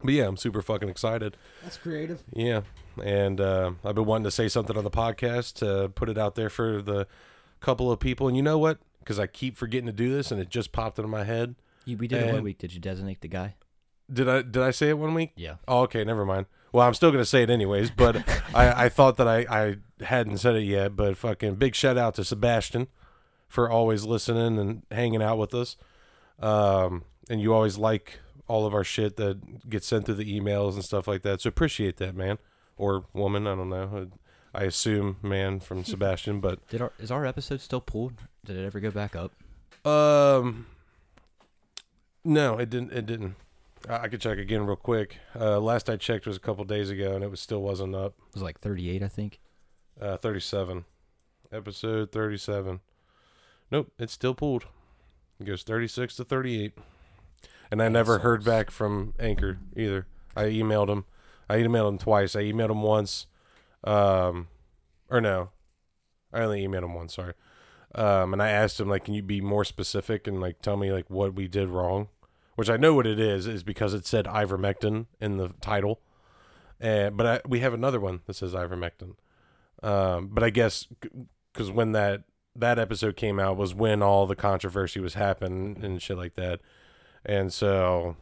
But yeah, I'm super fucking excited. That's creative. Yeah, and uh, I've been wanting to say something on the podcast to put it out there for the couple of people. And you know what? Because I keep forgetting to do this, and it just popped into my head. You, we did it one week. Did you designate the guy? Did I did I say it one week? Yeah. Oh, okay, never mind. Well, I'm still gonna say it anyways, but *laughs* I, I thought that I, I hadn't said it yet. But fucking big shout out to Sebastian for always listening and hanging out with us. Um, and you always like all of our shit that gets sent through the emails and stuff like that. So appreciate that, man or woman. I don't know. I assume man from *laughs* Sebastian, but Did our is our episode still pulled? Did it ever go back up? Um, no, it didn't. It didn't. I, I could check again real quick. Uh, last I checked was a couple days ago, and it was still wasn't up. It was like 38, I think. Uh, thirty-seven, episode thirty-seven. Nope, it's still pulled. It goes thirty-six to thirty-eight, and I never heard back from Anchor either. I emailed him. I emailed him twice. I emailed him once, um, or no, I only emailed him once. Sorry. Um, and I asked him like, can you be more specific and like tell me like what we did wrong? Which I know what it is is because it said ivermectin in the title, and but I, we have another one that says ivermectin. Um, but I guess because when that that episode came out was when all the controversy was happening and shit like that, and so,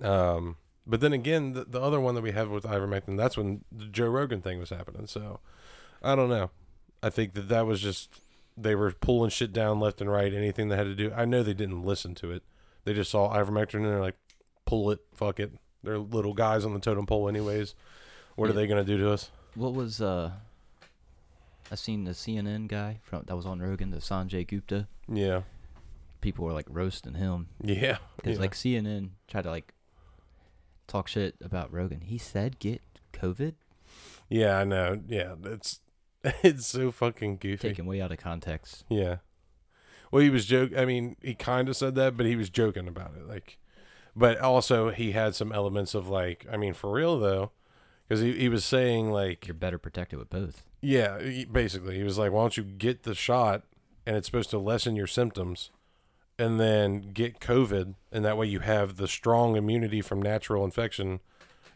um, but then again, the, the other one that we have with ivermectin, that's when the Joe Rogan thing was happening. So, I don't know. I think that that was just they were pulling shit down left and right. Anything they had to do, I know they didn't listen to it. They just saw ivermectin and they're like, pull it, fuck it. They're little guys on the totem pole, anyways. What are they gonna do to us? What was uh? I seen the CNN guy from that was on Rogan, the Sanjay Gupta. Yeah, People were like roasting him yeah, because yeah. like CNN tried to like talk shit about Rogan. He said get COVID, yeah, I know. Yeah, it's *laughs* it's so fucking goofy. taken way out of context. Yeah. Well, he was joke. I mean, he kind of said that, but he was joking about it. Like, but also he had some elements of like, I mean, for real though, because he he was saying like, You're better protected with both. yeah, he- basically he was like, why don't you get the shot and it's supposed to lessen your symptoms, and then get COVID, and that way you have the strong immunity from natural infection.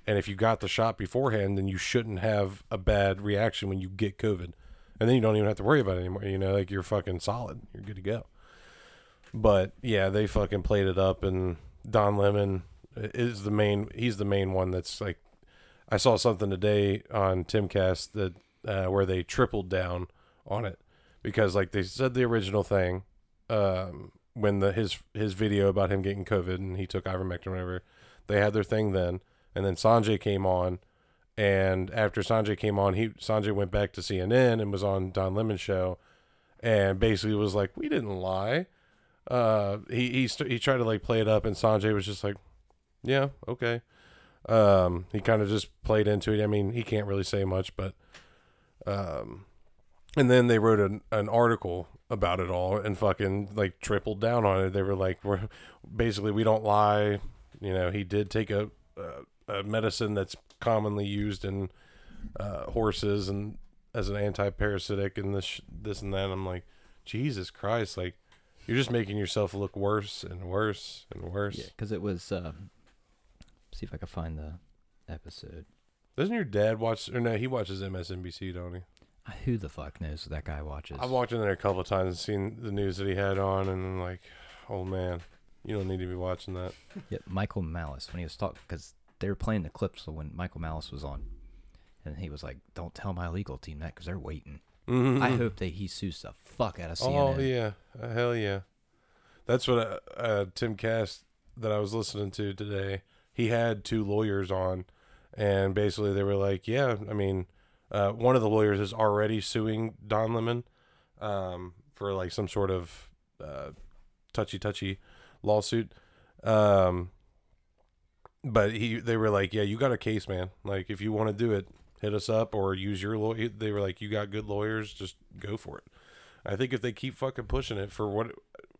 And if you got the shot beforehand, then you shouldn't have a bad reaction when you get COVID. And then you don't even have to worry about it anymore. You know, like you're fucking solid. You're good to go. But yeah, they fucking played it up, and Don Lemon is the main. He's the main one that's like. I saw something today on Timcast that uh, where they tripled down on it because like they said the original thing, um, when the his his video about him getting COVID and he took ivermectin or whatever. They had their thing then, and then Sanjay came on, and after Sanjay came on, he Sanjay went back to CNN and was on Don Lemon show, and basically was like, "We didn't lie." Uh, he he st- he tried to like play it up, and Sanjay was just like, "Yeah, okay." Um, he kind of just played into it. I mean, he can't really say much, but um, and then they wrote an, an article about it all and fucking like tripled down on it. They were like, "We're basically we don't lie." You know, he did take a a, a medicine that's commonly used in uh, horses and as an anti-parasitic and this this and that. I'm like, Jesus Christ! Like, you're just making yourself look worse and worse and worse. Yeah, because it was. Um, see if I can find the episode. Doesn't your dad watch? Or no, he watches MSNBC, don't he? Who the fuck knows what that guy watches? I've walked in there a couple of times and seen the news that he had on, and I'm like, oh man, you don't need to be watching that. *laughs* Yeah, Michael Malice when he was talking because they were playing the clips when Michael Malice was on, and he was like, "Don't tell my legal team that because they're waiting." Mm-hmm. I hope that he sues the fuck out of CNN. Oh yeah, uh, hell yeah. That's what uh, uh, Timcast that I was listening to today. He had two lawyers on, and basically they were like, "Yeah, I mean, uh, one of the lawyers is already suing Don Lemon um, for like some sort of uh, touchy touchy lawsuit." Um, but he, they were like, "Yeah, you got a case, man. Like, if you want to do it, hit us up or use your lawyer." They were like, "You got good lawyers, just go for it." I think if they keep fucking pushing it for what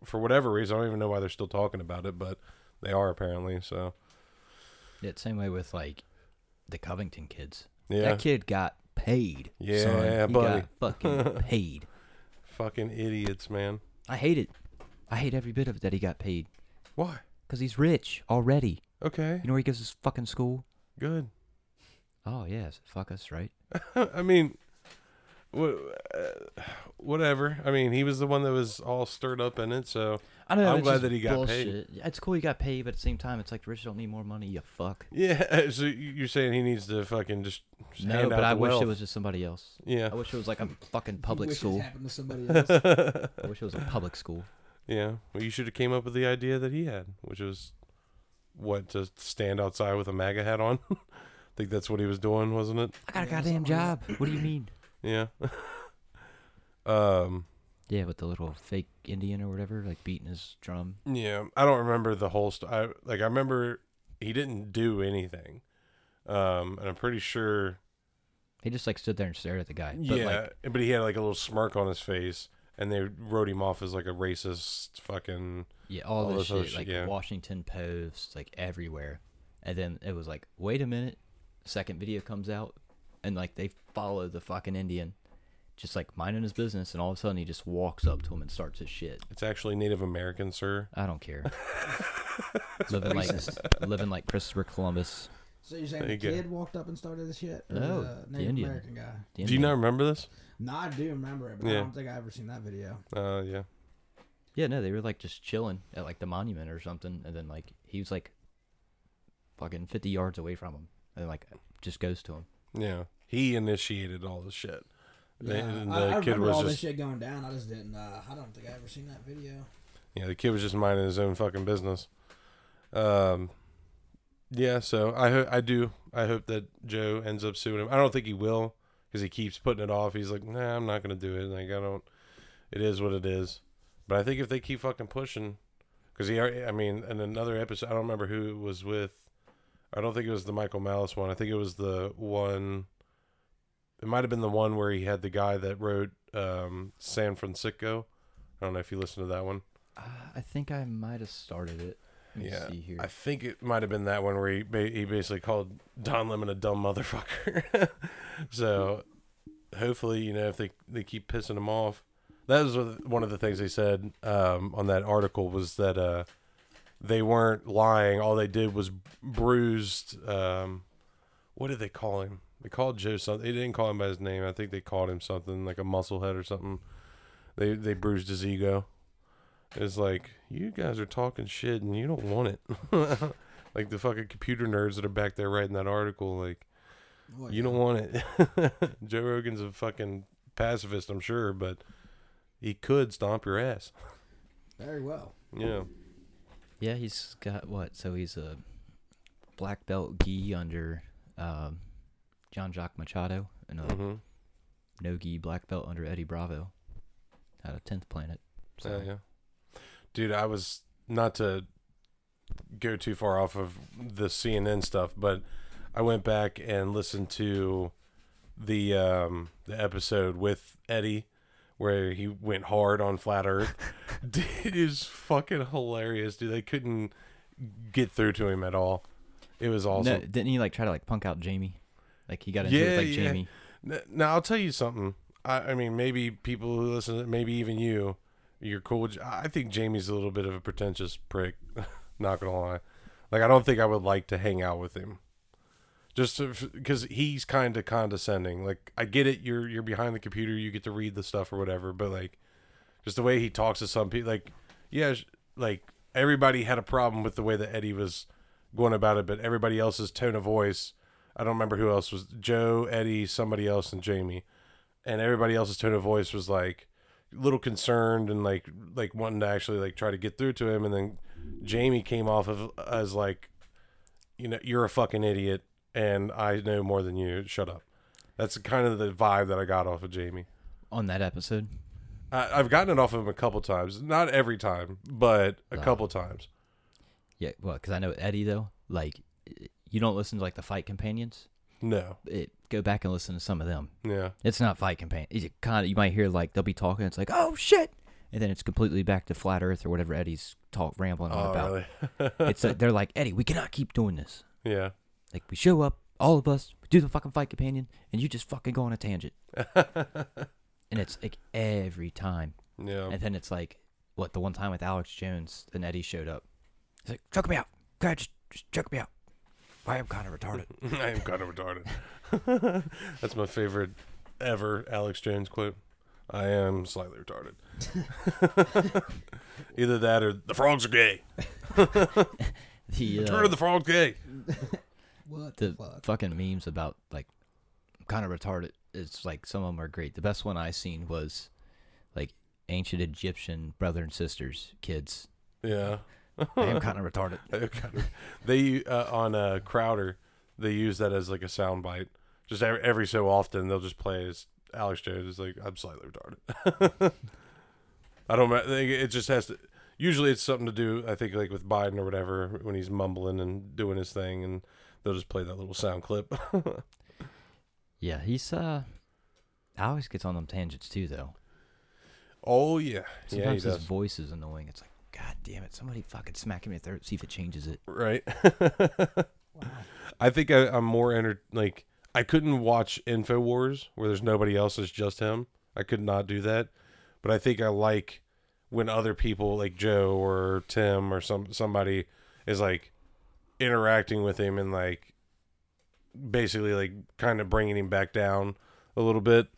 for whatever reason, I don't even know why they're still talking about it, but they are apparently. So Yeah, same way with like the Covington kids. yeah, That kid got paid. Yeah, son. He buddy. got fucking *laughs* paid. fucking idiots, man. I hate it. I hate every bit of it that he got paid Why? because he's rich already. Okay, You know where he goes to fucking school? good. Oh yes, fuck us, right? *laughs* I mean, Uh, whatever. I mean, he was the one that was all stirred up in it, so I know. I'm glad that he got paid. bullshit. Yeah, It's cool he got paid, but at the same time, it's like the rich don't need more money. You fuck. yeah. *laughs* So you're saying he needs to fucking just No, hand but out I the wish wealth. it was just somebody else. yeah. I wish it was like a *laughs* fucking public Wishes school. happened to somebody *laughs* else. I wish it was a public school. Yeah, well, you should have came up with the idea that he had, which was what to stand outside with a MAGA hat on. I think that's what he was doing, wasn't it? I got a goddamn job. What do you mean? Yeah. *laughs* um. Yeah, with the little fake Indian or whatever, like beating his drum. Yeah, I don't remember the whole. story. I like. I remember he didn't do anything. Um, and I'm pretty sure. He just like stood there and stared at the guy. But yeah, like, but he had like a little smirk on his face, and they wrote him off as like a racist fucking. yeah, all, all this this shit, shit, like yeah. Washington Post, like everywhere. And then it was like, wait a minute, second video comes out, and like they follow the fucking Indian, just like minding his business, and all of a sudden he just walks up to him and starts his shit. It's actually Native American, sir. I don't care. *laughs* living like living like Christopher Columbus. So you're saying There the you go. kid walked up and started the shit? Or No, the the Native Indian. American guy. The Do you Indian. not remember this? No, I do remember it, but Yeah. I don't think I ever seen that video. Uh, yeah. Yeah, no, they were like just chilling at like the monument or something, and then like he was like fucking fifty yards away from him, and like just goes to him. Yeah, he initiated all the shit. Yeah, and I, the I kid remember was all just this shit going down. I just didn't. Uh, I don't think I ever seen that video. yeah, the kid was just minding his own fucking business. Um, yeah, so I ho- I do I hope that Joe ends up suing him. I don't think he will because he keeps putting it off. He's like, nah, I'm not gonna do it. Like I don't. It is what it is. But I think if they keep fucking pushing, because he, already- I mean, in another episode, I don't remember who it was with. I don't think it was the Michael Malice one. I think it was the one. It might have been the one where he had the guy that wrote um, San Francisco. I don't know if you listened to that one. Uh, I think I might have started it. Let Yeah, see here. I think it might have been that one where he ba- he basically called Don Lemon a dumb motherfucker. *laughs* so hopefully, you know, if they they keep pissing him off, that was one of the things they said um, on that article was that uh, they weren't lying. All they did was bruised. Um, what did they call him? They called Joe something. They didn't call him by his name. I think they called him something like a musclehead or something. They they bruised his ego. It's like you guys are talking shit and you don't want it. *laughs* like the fucking computer nerds that are back there writing that article. Like What, you yeah. don't want it. *laughs* Joe Rogan's a fucking pacifist, I'm sure, but he could stomp your ass. Very well. Yeah. Yeah, he's got what? So he's a black belt gi under um, Jean Jacques Machado and a hmm no gi black belt under Eddie Bravo at a tenth planet. So Yeah, yeah. Dude, I was not to go too far off of the CNN stuff, but I went back and listened to the um the episode with Eddie where he went hard on flat earth. *laughs* dude, it is fucking hilarious, dude. They couldn't get through to him at all. It was No, awesome. didn't he like try to like punk out Jamie? Like he got into it Yeah, with like yeah. Jamie. Now I'll tell you something. I, I mean, maybe people who listen, to maybe even you, you're cool. With, I think Jamie's a little bit of a pretentious prick. *laughs* not gonna lie. Like I don't think I would like to hang out with him. Just because he's kind of condescending. Like I get it. You're you're behind the computer. You get to read the stuff or whatever. But like, just the way he talks to some people. Like, yeah, sh- like everybody had a problem with the way that Eddie was going about it, but everybody else's tone of voice. I don't remember who else was Joe, Eddie, somebody else, and Jamie, and everybody else's tone of voice was like a little concerned and like like wanting to actually like try to get through to him, and then Jamie came off of as like, you know, you're a fucking idiot, and I know more than you. Shut up. That's kind of the vibe that I got off of Jamie. on that episode. I, I've gotten it off of him a couple times, not every time, but a Wow. couple times. Yeah, well, because I know Eddie though. Like, you don't listen to like the fight companions. No, It, go back and listen to some of them. yeah, It's not fight companion. It's kind of you might hear like they'll be talking. It's like oh shit, and then it's completely back to flat Earth or whatever Eddie's talk rambling on oh about. really? *laughs* It's like, they're like Eddie, we cannot keep doing this. yeah. Like we show up, all of us, do the fucking fight companion, and you just fucking go on a tangent. *laughs* and it's like every time. Yeah. And then it's like, what the one time with Alex Jones, then Eddie showed up. He's like, choke me out. Go just, just choke me out. I am kind of retarded. *laughs* I am kind of retarded. *laughs* That's my favorite ever Alex Jones quote. I am slightly retarded. *laughs* Either that or the frogs are gay. The, Turn uh, the frogs gay. What the, the fuck? fucking memes about like kind of retarded. It's like some of them are great. The best one I seen was like ancient Egyptian brother and sisters, kids. Yeah. I am *laughs* kind of retarded. they uh, on uh, Crowder, they use that as like a sound bite. Just every, every so often, they'll just play as Alex Jones is like, "I'm slightly retarded." *laughs* I don't. I It just has to. Usually, it's something to do. I think like with Biden or whatever when he's mumbling and doing his thing, and they'll just play that little sound clip. *laughs* Yeah, he's uh Alex gets on them tangents too though. oh yeah, yeah, Sometimes his does. voice is annoying. It's like, God damn it, somebody fucking smack him in the throat, see if it changes it. Right. *laughs* Wow. I think I, I'm more enter like I couldn't watch Infowars where there's nobody else, it's just him. I could not do that, but I think I like when other people like Joe or Tim or some somebody is like interacting with him and like basically like kind of bringing him back down a little bit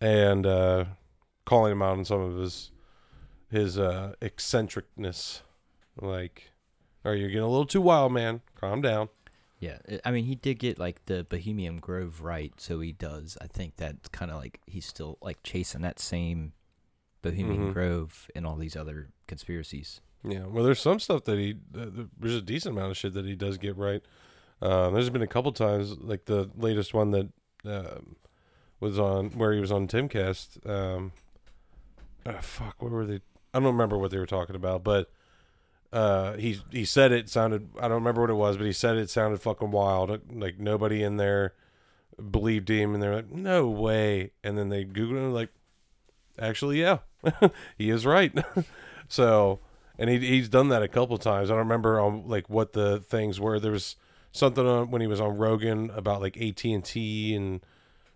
and uh calling him out on some of his his uh eccentricness like or you're getting a little too wild man calm down Yeah, I- mean, he did get like the Bohemian Grove right, so he does. I think that's kind of like he's still like chasing that same Bohemian Mhm. Grove and all these other conspiracies. Yeah, well, there's some stuff that he th- there's a decent amount of shit that he does get right. Uh, there's been a couple times, like the latest one that um was on where he was on Timcast. Um, ah, fuck, what were they? I don't remember what they were talking about, but uh, he he said it sounded. I don't remember what it was, but he said it sounded fucking wild. Like nobody in there believed him, and they're like, "No way!" And then they Googled and like, actually, yeah, *laughs* he is right. *laughs* so and he he's done that a couple times. I don't remember on like what the things were. There was something on when he was on Rogan about like AT and T and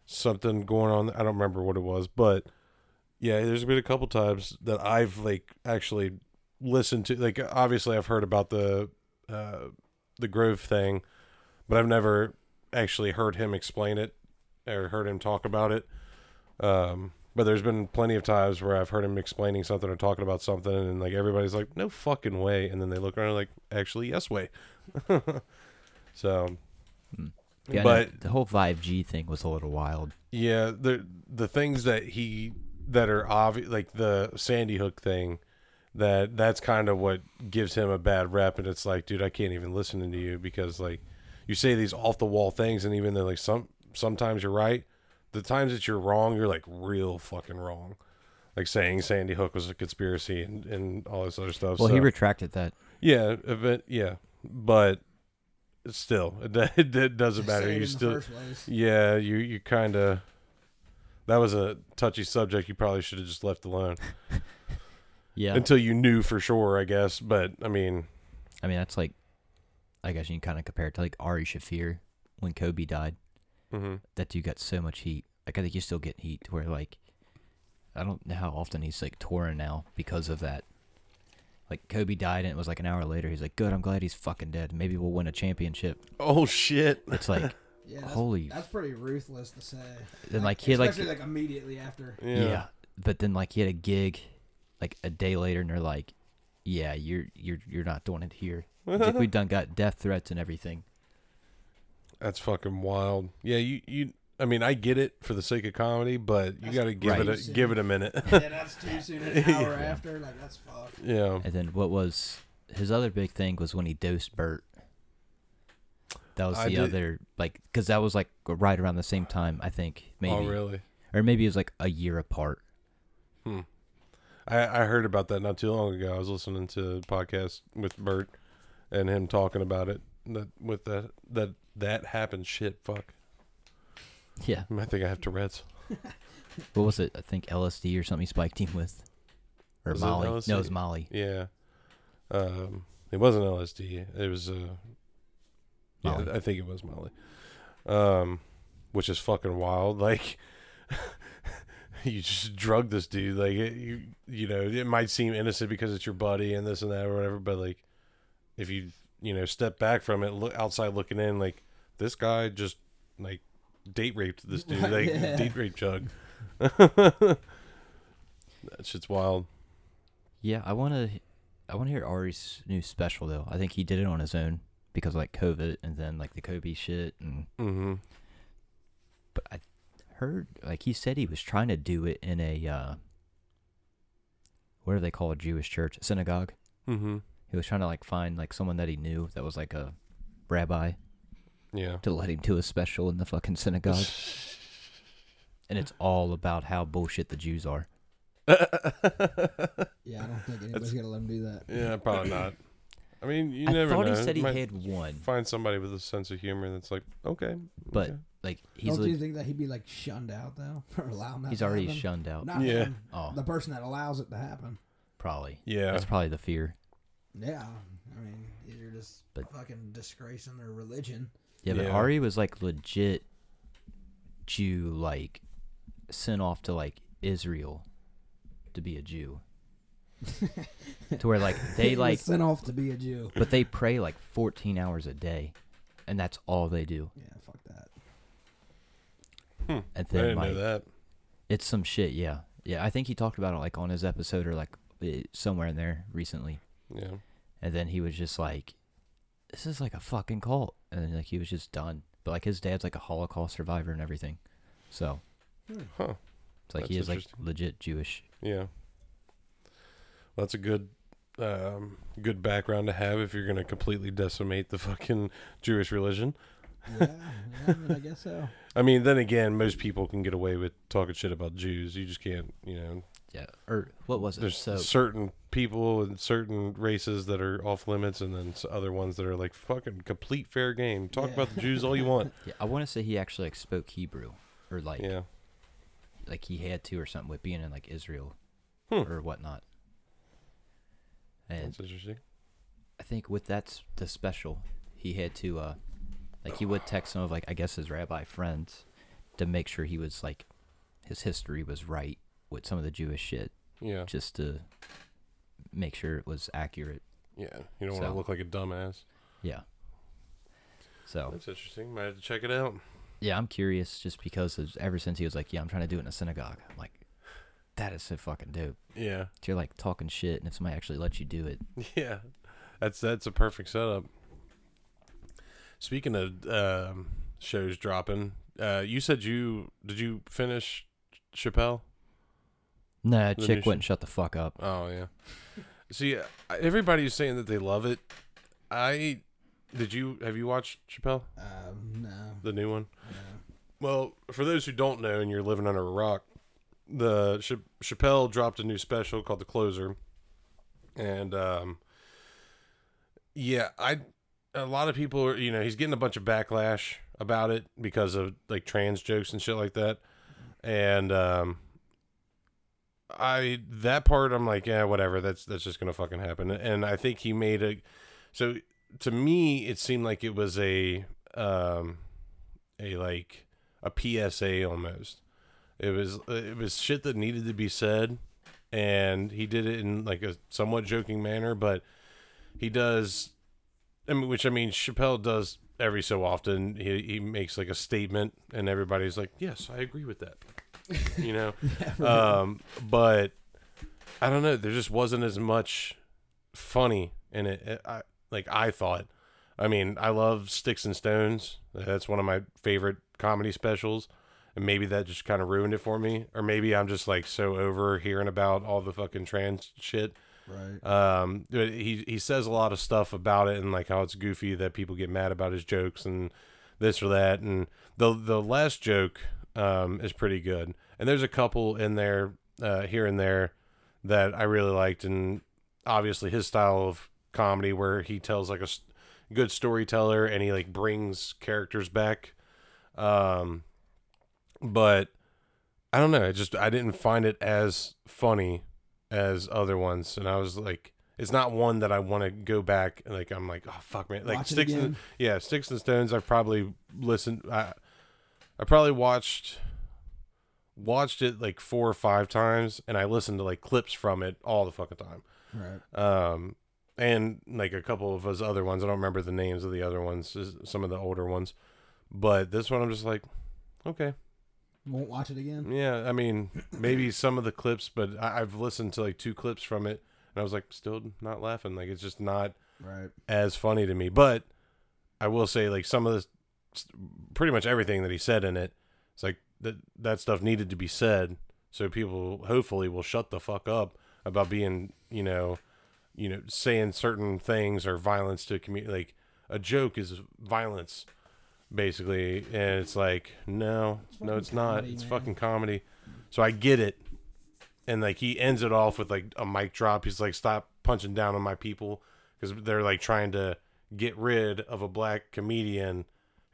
something going on. I don't remember what it was, but yeah, there's been a couple times that I've like actually listened to. Like obviously, I've heard about the uh, the Grove thing, but I've never actually heard him explain it or heard him talk about it. Um, but there's been plenty of times where I've heard him explaining something or talking about something, and like everybody's like, "No fucking way," and then they look around like, "Actually, yes way." *laughs* so, Yeah, but no, the whole 5G thing was a little wild. yeah, the the things that he that are obvious, like the Sandy Hook thing, that that's kind of what gives him a bad rep and it's like dude i can't even listen to you because like you say these off the wall things and even though like some sometimes you're right the times that you're wrong you're like real fucking wrong. Like saying sandy hook was a conspiracy and, and all this other stuff Well, so, he retracted that. yeah event yeah but still it, *laughs* it, it doesn't matter. You still yeah you you kind of that was a touchy subject you probably should have just left alone *laughs* Yeah. until you knew for sure, I guess. But I mean, I mean, that's like, I guess you can kind of compare it to like Ari Shaffir when Kobe died. hmm That dude got so much heat. Like, I think you still get heat to where, like, I don't know how often he's like touring now because of that. Like, Kobe died and it was like an hour later. He's like, good, I'm glad he's fucking dead. Maybe we'll win a championship. oh shit, It's like, *laughs* Yeah, that's, holy. that's pretty ruthless to say. Then, like, he had, like- like immediately after. yeah. yeah. But then, like, he had a gig like a day later and they're like, yeah, you're, you're, you're not doing it here. *laughs* He's like, we done got death threats and everything. that's fucking wild. Yeah, you you. I mean, I get it for the sake of comedy, but you got to give it right. a give it a minute. *laughs* yeah, that's too soon. An *laughs* hour Yeah. after, like that's fucked. yeah, And then what was his other big thing was when he dosed Bert. That was I the did- other like because that was like right around the same time I think maybe Oh, really? or maybe it was like a year apart. Hmm. I I heard about that not too long ago. I was listening to a podcast with Bert and him talking about it. That with that that that happened. Shit, fuck. Yeah, I think I have Tourette's. *laughs* what was it? I think LSD or something he spiked him with, or Was it Molly. No, it was Molly. Yeah. Um, it wasn't LSD. It was uh, yeah. I think it was Molly. Um, which is fucking wild. *laughs* Like, you just drug this dude. Like, it, you you know, it might seem innocent because it's your buddy and this and that or whatever. But like, if you you know step back from it, look outside looking in, like this guy just like date raped this dude. Like *laughs* Yeah. date rape Chug. *laughs* that shit's wild. Yeah, I want to. I want to hear Ari's new special though. I think he did it on his own because of, like COVID and then like the Kobe shit and Mm-hmm. but I heard like he said he was trying to do it in a uh what do they call a Jewish church? A synagogue. Mm-hmm. He was trying to like find like someone that he knew that was like a rabbi Yeah. to let him do a special in the fucking synagogue. *laughs* and it's all about how bullshit the Jews are. *laughs* Yeah, I don't think anybody's gonna let him do that. yeah, probably not. I mean, you I never thought know. he said he Might had one, find somebody with a sense of humor that's like, okay, but okay. like he's don't you like, think that he'd be like shunned out though *laughs* for allowing that? he's to already happen? shunned out. Not Yeah. him, Oh, the person that allows it to happen. probably. yeah, That's probably the fear. Yeah, I mean, you're just But- fucking disgracing their religion. Yeah, but Yeah. Ari was like legit Jew, like sent off to like Israel to be a Jew. To where like *laughs* they like, sent off to be a Jew. but they pray like 14 hours a day, and that's all they do. Yeah, fuck that. Hmm. And I didn't like know that. it's some shit. Yeah, yeah. I think he talked about it like on his episode or like somewhere in there recently. Yeah, And then he was just like, "This is like a fucking cult," and then like he was just done. But like his dad's like a Holocaust survivor and everything, so huh? it's like That's he is like legit Jewish. Yeah, that's a good, um, good background to have if you're gonna completely decimate the fucking Jewish religion. Yeah, yeah I, mean, I guess so. *laughs* I mean, then again, most people can get away with talking shit about Jews. You just can't, you know. Yeah. Or what was it? There's So certain people and certain races that are off limits, and then s- other ones that are like fucking complete fair game. Talk Yeah. about the Jews all you want. *laughs* yeah, I want to say he actually like spoke Hebrew, or like yeah. like he had to or something with being in like Israel Hmm. or whatnot. And That's interesting. I think with that the special, he had to uh like he would text some of like I guess his rabbi friends to make sure he was like his history was right with some of the Jewish shit, Yeah. just to make sure it was accurate. Yeah. You don't want to look like a dumbass. Yeah. So That's interesting. Might have to check it out. yeah, I'm curious just because of, ever since he was like, yeah, I'm trying to do it in a synagogue. I'm like, that is so fucking dope. Yeah. You're like talking shit, and if somebody actually lets you do it, *laughs* Yeah. That's that's a perfect setup. Speaking of um, shows dropping, uh, you said you did you finish Chappelle? nah, The chick new wouldn't shut the fuck up. Oh yeah. See, I- everybody's saying that they love it. I did you have you watched Chappelle Um, no, the new one? no. Well, for those who don't know and you're living under a rock, the Ch- Chappelle dropped a new special called The Closer, and um, yeah, I a lot of people are you know he's getting a bunch of backlash about it because of like trans jokes and shit like that, and um, I that part I'm like yeah whatever. That's that's just gonna fucking happen, and I think he made a so to me it seemed like it was a um a like a PSA almost. It was it was shit that needed to be said, and he did it in like a somewhat joking manner, but he does. I mean, which I mean, Chappelle does every so often. He he makes like a statement, and everybody's like, "Yes, I agree with that." You know, *laughs* Yeah, right. um, but I don't know. There just wasn't as much funny in it. I like I thought. I mean, I love Sticks and Stones. That's one of my favorite comedy specials, and maybe that just kind of ruined it for me. Or maybe I'm just like so over hearing about all the fucking trans shit. right. Um, he he says a lot of stuff about it and like how it's goofy that people get mad about his jokes and this or that. And the the last joke um is pretty good. And there's a couple in there uh, here and there that I really liked, and obviously his style of comedy where he tells like a good storyteller and he like brings characters back. Um, but I don't know. It just I didn't find it as funny as other ones, and I was like, it's not one that I want to go back and like I'm like, oh fuck man, like Watch sticks and yeah, sticks and stones. I've probably listened. I I probably watched watched it like four or five times, and I listened to like clips from it all the fucking time. Right. Um, and like a couple of those other ones. I don't remember the names of the other ones. Some of the older ones, but this one I'm just like, okay, Won't watch it again. yeah. I mean, maybe some of the clips, but I- I've listened to like two clips from it, and I was like, still not laughing. Like it's just not Right. as funny to me. But I will say, like some of the, pretty much everything that he said in it, it's like that that stuff needed to be said, so people hopefully will shut the fuck up about being, you know, you know, saying certain things or violence to a community. Like a joke is violence, basically, and it's like no, It's no, it's not. comedy, it's man. fucking comedy. So I get it. And like he ends it off with like a mic drop. He's like, "Stop punching down on my people," because they're like trying to get rid of a black comedian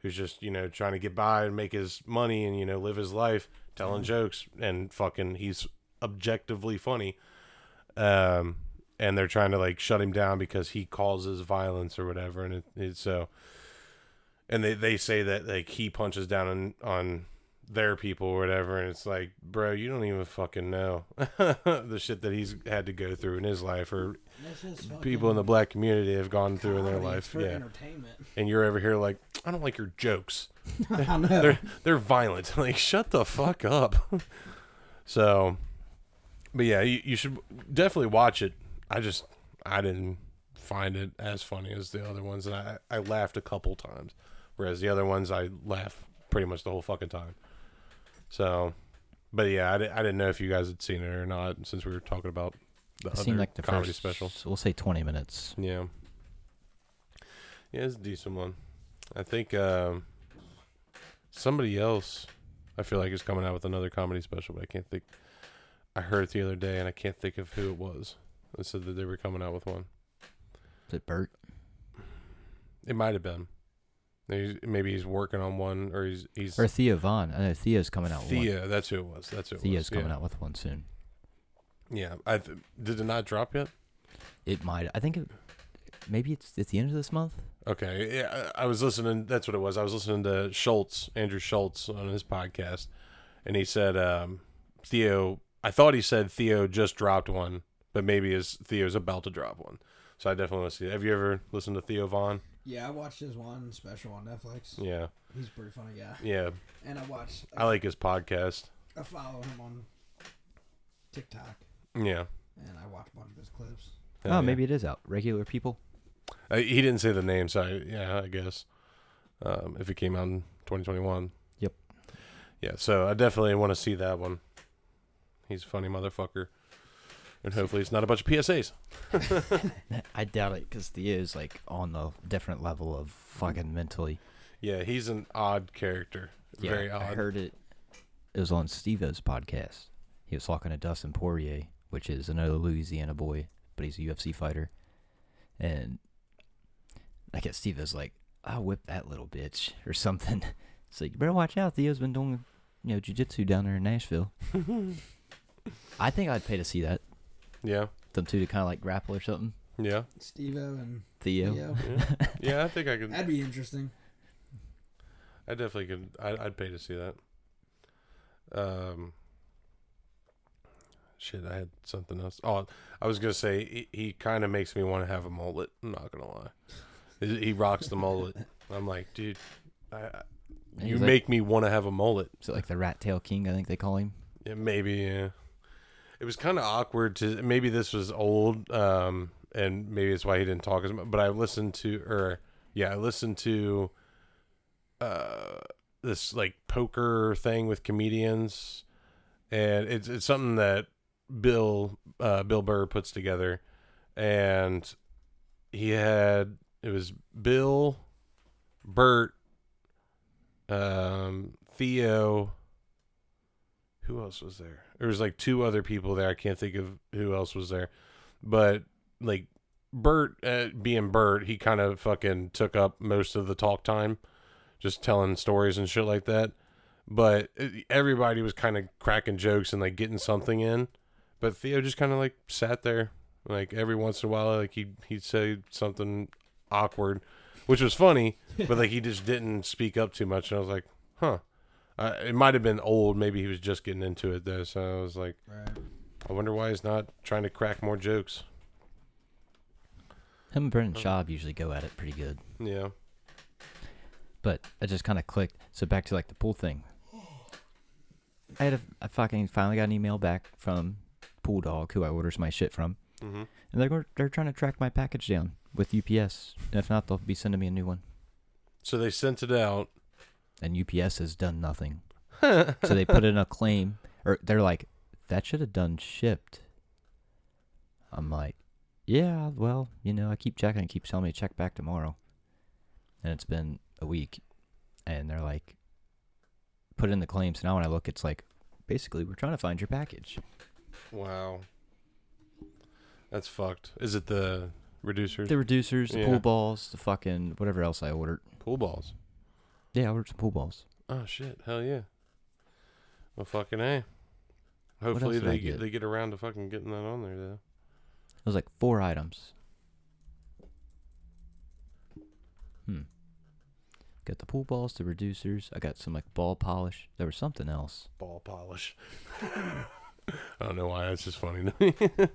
who's just you know trying to get by and make his money and you know live his life telling jokes and fucking he's objectively funny um and they're trying to like shut him down because he causes violence or whatever and it, it's so and they, they say that like he punches down on on their people or whatever and it's like bro you don't even fucking know *laughs* the shit that he's had to go through in his life or people in the black community have gone through in their life yeah. and you're over here like i don't like your jokes. *laughs* They're they're violent. *laughs* Like shut the fuck up. So but yeah you, you should definitely watch it. I just i didn't find it as funny as the other ones and i i laughed a couple times whereas the other ones i laugh pretty much the whole fucking time so but yeah i, di- I didn't know if you guys had seen it or not since we were talking about the It other seemed like the comedy first special We'll say 20 minutes. yeah. Yeah, it's a decent one. I think um, somebody else I feel like is coming out with another comedy special, but I can't think I heard it the other day and I can't think of who it was. They said that they were coming out with one. Is it Bert? It might have been. Maybe, maybe he's working on one or he's he's Or Theo Von. I know Theo's coming out with one. Theo, that's who it was. That's who it Theo's was. coming yeah. out with one soon. Yeah. I th- did it not drop yet? It might. I think it, maybe it's at the end of this month. Okay. Yeah, I I was listening. That's what it was. I was listening to Schulz, Andrew Schulz, on his podcast, and he said um, Theo. I thought he said Theo just dropped one, but maybe his Theo's about to drop one. So I definitely want to see. It. Have you ever listened to Theo Vaughn? Yeah, I watched his one special on Netflix. Yeah, He's a pretty funny guy. yeah. And I watched. I like his podcast. I follow him on TikTok, Yeah. and I watch a bunch of his clips. Hell oh, yeah. maybe it is out. Regular people. Uh, he didn't say the name, so I, yeah, I guess um, if it came out in 2021. Yep. Yeah, so I definitely want to see that one. He's a funny motherfucker. And hopefully it's not a bunch of PSAs. *laughs* I doubt it because Theo's like on a different level of fucking mentally. Yeah, he's an odd character. Very odd. I heard it. It was on Steve-O's podcast. He was talking to Dustin Poirier, which is another Louisiana boy, but he's a UFC fighter. And I guess Steve-O's like, I'll whip that little bitch or something. *laughs* It's like, you better watch out. Theo's been doing, you know, jujitsu down there in Nashville. *laughs* I think I'd pay to see that. Yeah, Them two to kind of like grapple or something. yeah, Steve and Theo. Theo. yeah. *laughs* yeah I think I could. That'd be interesting. I definitely could. I, I'd pay to see that. Um, shit, I had something else. Oh, I was gonna say he, he kind of makes me want to have a mullet. I'm not gonna lie. He, he rocks the mullet. I'm like, dude, I, I- you he's like- make me want to have a mullet. Is it like the Rat Tail King? I think they call him. Yeah, maybe. Yeah. It was kind of awkward to. Maybe this was old, um, and maybe it's why he didn't talk as much. But I listened to, or yeah, I listened to, uh, this like poker thing with comedians, and it's it's something that Bill uh, Bill Burr puts together, and he had it was Bill, Bert, um, Theo who else was there? There was like two other people there. I can't think of who else was there, but like Bert, uh, being Bert, he kind of fucking took up most of the talk time, just telling stories and shit like that. But everybody was kind of cracking jokes and like getting something in, but Theo just kind of like sat there, like every once in a while, like he he'd say something awkward, which was funny, but like he just didn't speak up too much, and I was like, huh. Uh, it might have been old. Maybe he was just getting into it though. So I was like, Right. I wonder why he's not trying to crack more jokes. Him and Brendan Schaub usually go at it pretty good. Yeah. But I just kind of clicked. So back to like the pool thing. I had a, I fucking finally got an email back from Pool Dog, who I orders my shit from, Mm-hmm. and they're they're trying to track my package down with UPS. And if not, they'll be sending me a new one. So they sent it out. And UPS has done nothing. *laughs* so they put in a claim, or they're like, that should have done shipped. I'm like, yeah, well, you know, I keep checking. It keeps telling me to check back tomorrow. And it's been a week. And they're like, put in the claim. So Now when I look, it's like, basically, we're trying to find your package. Wow. That's fucked. Is it the reducers? The reducers, the Yeah. pool balls, the fucking whatever else I ordered. Pool balls. Yeah, I ordered some pool balls. Oh shit! Hell yeah. Well, fucking a. else Hopefully did I they get get? they get around to fucking getting that on there though. It was like four items. Hmm. Got the pool balls, the reducers. I got some like ball polish. There was something else. Ball polish. *laughs* I don't know why. That's just funny to me. *laughs* I'm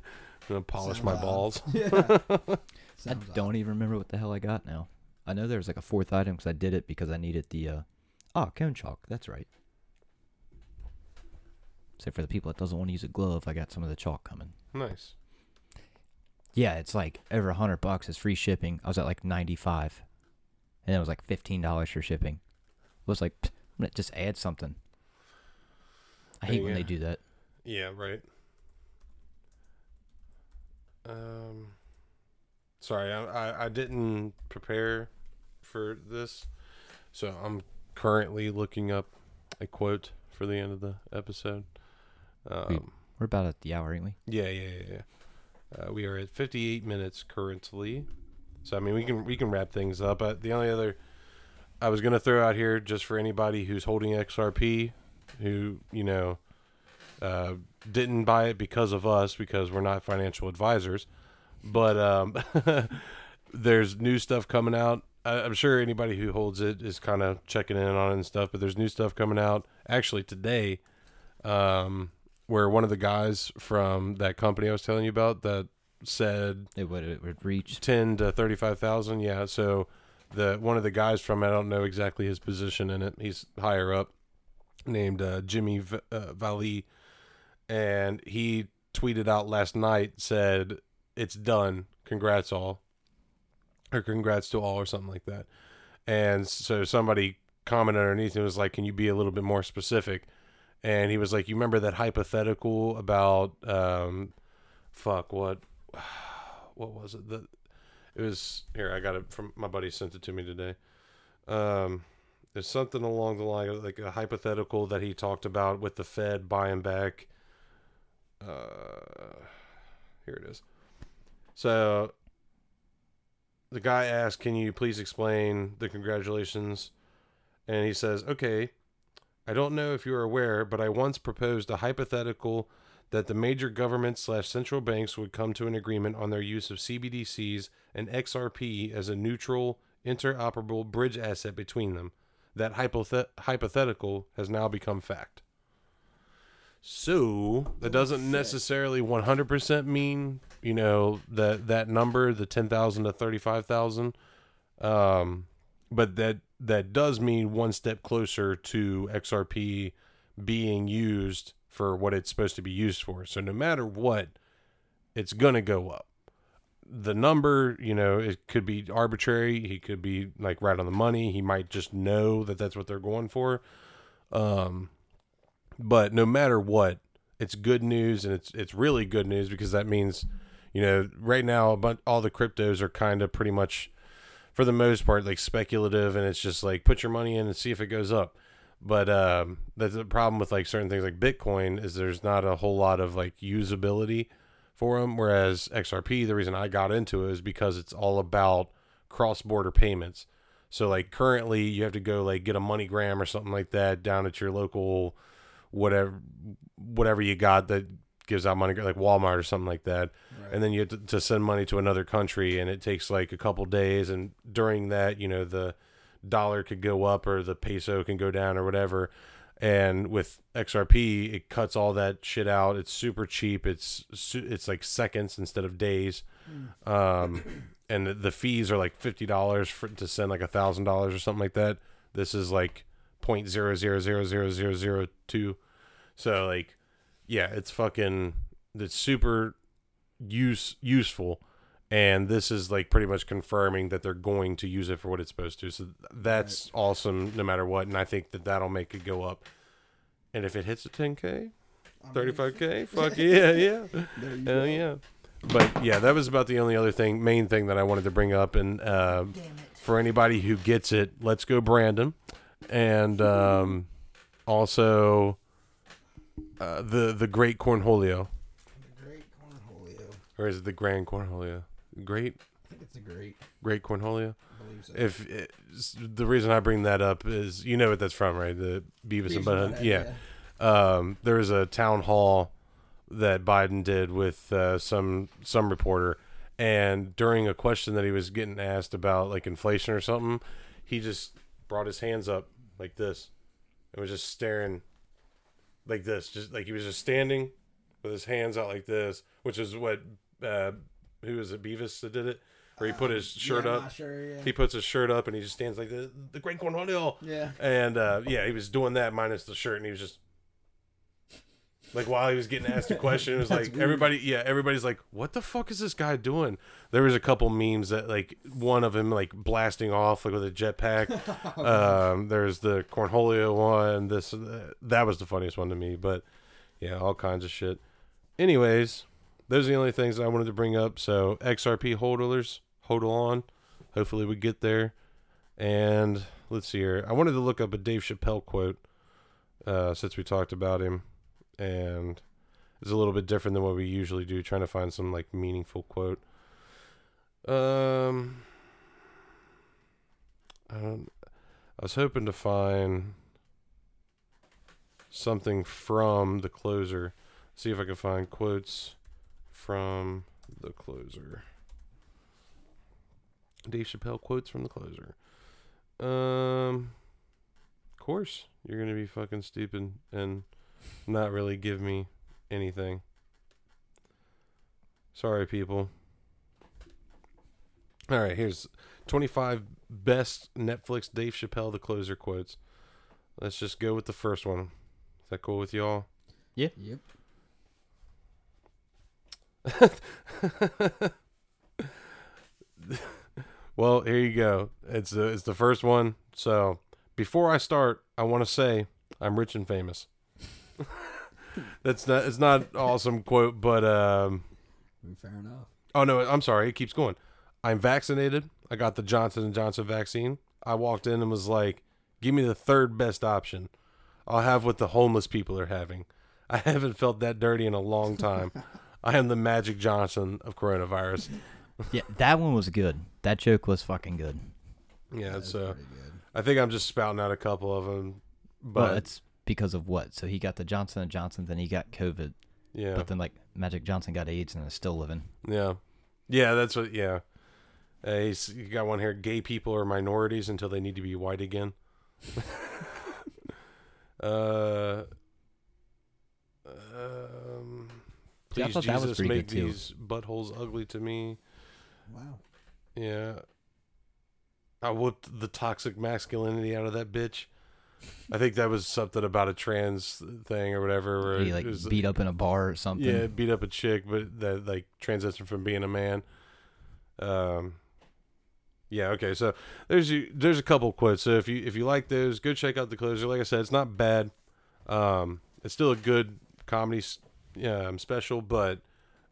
gonna polish Sounds my odd. balls. *laughs* Yeah. I Sounds odd. don't even remember what the hell I got now. I know there was like a fourth item because I did it because I needed the uh oh cone chalk. That's right. So for the people that doesn't want to use a glove, I got some of the chalk coming. Nice. Yeah, it's like over a hundred bucks is free shipping. I was at like ninety five, and it was like fifteen dollars for shipping. It was like pfft, I'm gonna just add something. I hate when they do that. Yeah. Right. Um. Sorry, I, I I didn't prepare for this, so I'm currently looking up a quote for the end of the episode. Um, We're about at the hour, ain't we? Yeah, yeah, yeah. yeah. Uh, we are at 58 minutes currently, so I mean we can we can wrap things up. Uh, the only other I was gonna throw out here just for anybody who's holding XRP, who you know uh, didn't buy it because of us because we're not financial advisors, but um, *laughs* there's new stuff coming out. I'm sure anybody who holds it is kind of checking in on it and stuff. But there's new stuff coming out actually today. Um, where one of the guys from that company I was telling you about that said It would it would reach. ten to thirty five thousand. Yeah, so the one of the guys from I don't know exactly his position in it. He's higher up, named uh, Jimmy v- uh, Vallee, and he tweeted out last night said it's done. Congrats all, or congrats to all, or something like that. And so somebody commented underneath and was like, "Can you be a little bit more specific?" And he was like, "You remember that hypothetical about um, fuck what *sighs* what was it the it was here i got it from my buddy sent it to me today um it's something along the line of like a hypothetical that he talked about with the fed buying back uh here it is so the guy asked can you please explain the congratulations and he says okay I don't know if you are aware, but I once proposed a hypothetical that the major governments slash central banks would come to an agreement on their use of CBDCs and XRP as a neutral, interoperable bridge asset between them. That hypothet- hypothetical has now become fact. So that doesn't oh, necessarily 100% mean, you know, that that number, the 10,000 to 35,000. Um, but that that does mean one step closer to XRP being used for what it's supposed to be used for. So no matter what, it's gonna go up. The number, you know, it could be arbitrary. He could be like right on the money. He might just know that that's what they're going for. Um, but no matter what, it's good news, and it's it's really good news because that means, you know, right now, but all the cryptos are kind of pretty much for the most part like speculative and it's just like put your money in and see if it goes up but um that's the problem with like certain things like bitcoin is there's not a whole lot of like usability for them whereas xrp the reason i got into it is because it's all about cross-border payments so like currently you have to go like get a moneygram or something like that down at your local whatever whatever you got that gives out money like walmart or something like that. And then you have to, to send money to another country and it takes like a couple days and during that you know the dollar could go up or the peso can go down or whatever. And with xrp it cuts all that shit out. It's super cheap. It's it's like seconds instead of days. Um *clears throat* and the, fees are like $50 for to send like a thousand dollars or something like that. This is like point zero zero zero zero zero zero two. So like yeah it's fucking it's super use useful and this is like pretty much confirming that they're going to use it for what it's supposed to. So that's awesome no matter what and i think that that'll make it go up. And if it hits a 10k 35k fuck yeah yeah. There you hell go. yeah. But yeah that was about the only other thing main thing that i wanted to bring up and uh, for anybody who gets it let's go brandon. And um, also uh, the the great cornholio The great cornholio. Or is it the grand cornholio? Great? I think it's a great. great cornholio? I believe so. if it's, the reason i bring that up is you know what that's from right? The beavis and butthead? Yeah. um, there was a town hall that Biden did with uh, some some reporter, and during a question that he was getting asked about like inflation or something, he just brought his hands up like this, and was just staring like this, just like he was just standing with his hands out like this, which is what uh, who was it Beavis that did it, where he put his shirt yeah, I'm up. not sure, yeah. He puts his shirt up and he just stands like the the Great Cornholio. yeah. And uh, yeah, he was doing that minus the shirt, and he was just like while he was getting asked a question, it was *laughs* That's like weird. everybody, yeah, everybody's like, "What the fuck is this guy doing?" There was a couple memes that like one of him like blasting off like with a jetpack. *laughs* um, there's the Cornholio one. This that was the funniest one to me, but yeah, all kinds of shit. Anyways, those are the only things I wanted to bring up. So XRP holders, hold on. Hopefully we get there. And let's see here. I wanted to look up a Dave Chappelle quote uh, since we talked about him, and it's a little bit different than what we usually do. Trying to find some like meaningful quote. Um, I don't. I was hoping to find something from the closer. See if I can find quotes from the closer. Dave Chappelle quotes from the closer. Um, of course you're gonna be fucking stupid and not really give me anything. Sorry, people. All right, here's 25 best Netflix Dave Chappelle the closer quotes. Let's just go with the first one. Is that cool with y'all? Yeah. Yep. *laughs* well, here you go. It's the it's the first one. So before I start, I want to say I'm rich and famous. *laughs* That's not it's not awesome quote, but um, fair enough. Oh no, I'm sorry. It keeps going. I'm vaccinated. I got the Johnson and Johnson vaccine. I walked in and was like, "Give me the third best option. I'll have what the homeless people are having." I *laughs* haven't felt that dirty in a long time. I am the Magic Johnson of coronavirus. *laughs* Yeah, that one was good. That joke was fucking good. Yeah, That's it's uh, good. I think I'm just spouting out a couple of them, but But it's because of what? So he got the Johnson and Johnson, then he got COVID, yeah, but then like Magic Johnson got AIDS and is still living. yeah, yeah. That's what. Yeah, uh, he's you got one here. Gay people are minorities until they need to be white again. *laughs* uh, um, See, I please thought that was Jesus, pretty make good, too. these buttholes ugly to me. Wow. Yeah. I whooped the toxic masculinity out of that bitch. I think that was something about a trans thing or whatever. Where He it like was- beat up in a bar or something. yeah, beat up a chick, but that like transitioned from being a man. Um, yeah. Okay. So there's you. There's a couple quotes. So if you if you like those, go check out the closer. Like I said, it's not bad. Um, it's still a good comedy s- um, special, but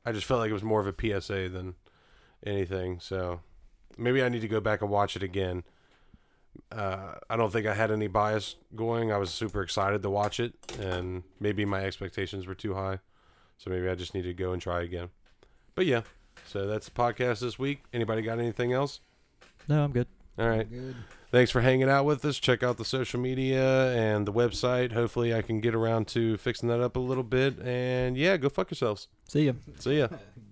I just felt like it was more of a PSA than anything. So maybe I need to go back and watch it again. Uh, I don't think I had any bias going. I was super excited to watch it, and maybe my expectations were too high. So maybe I just need to go and try again. But yeah, so that's the podcast this week. Anybody got anything else? No, I'm good. All right. Good. Thanks for hanging out with us. Check out the social media and the website. Hopefully, I can get around to fixing that up a little bit. And yeah, go fuck yourselves. See ya. See ya. Good. *laughs*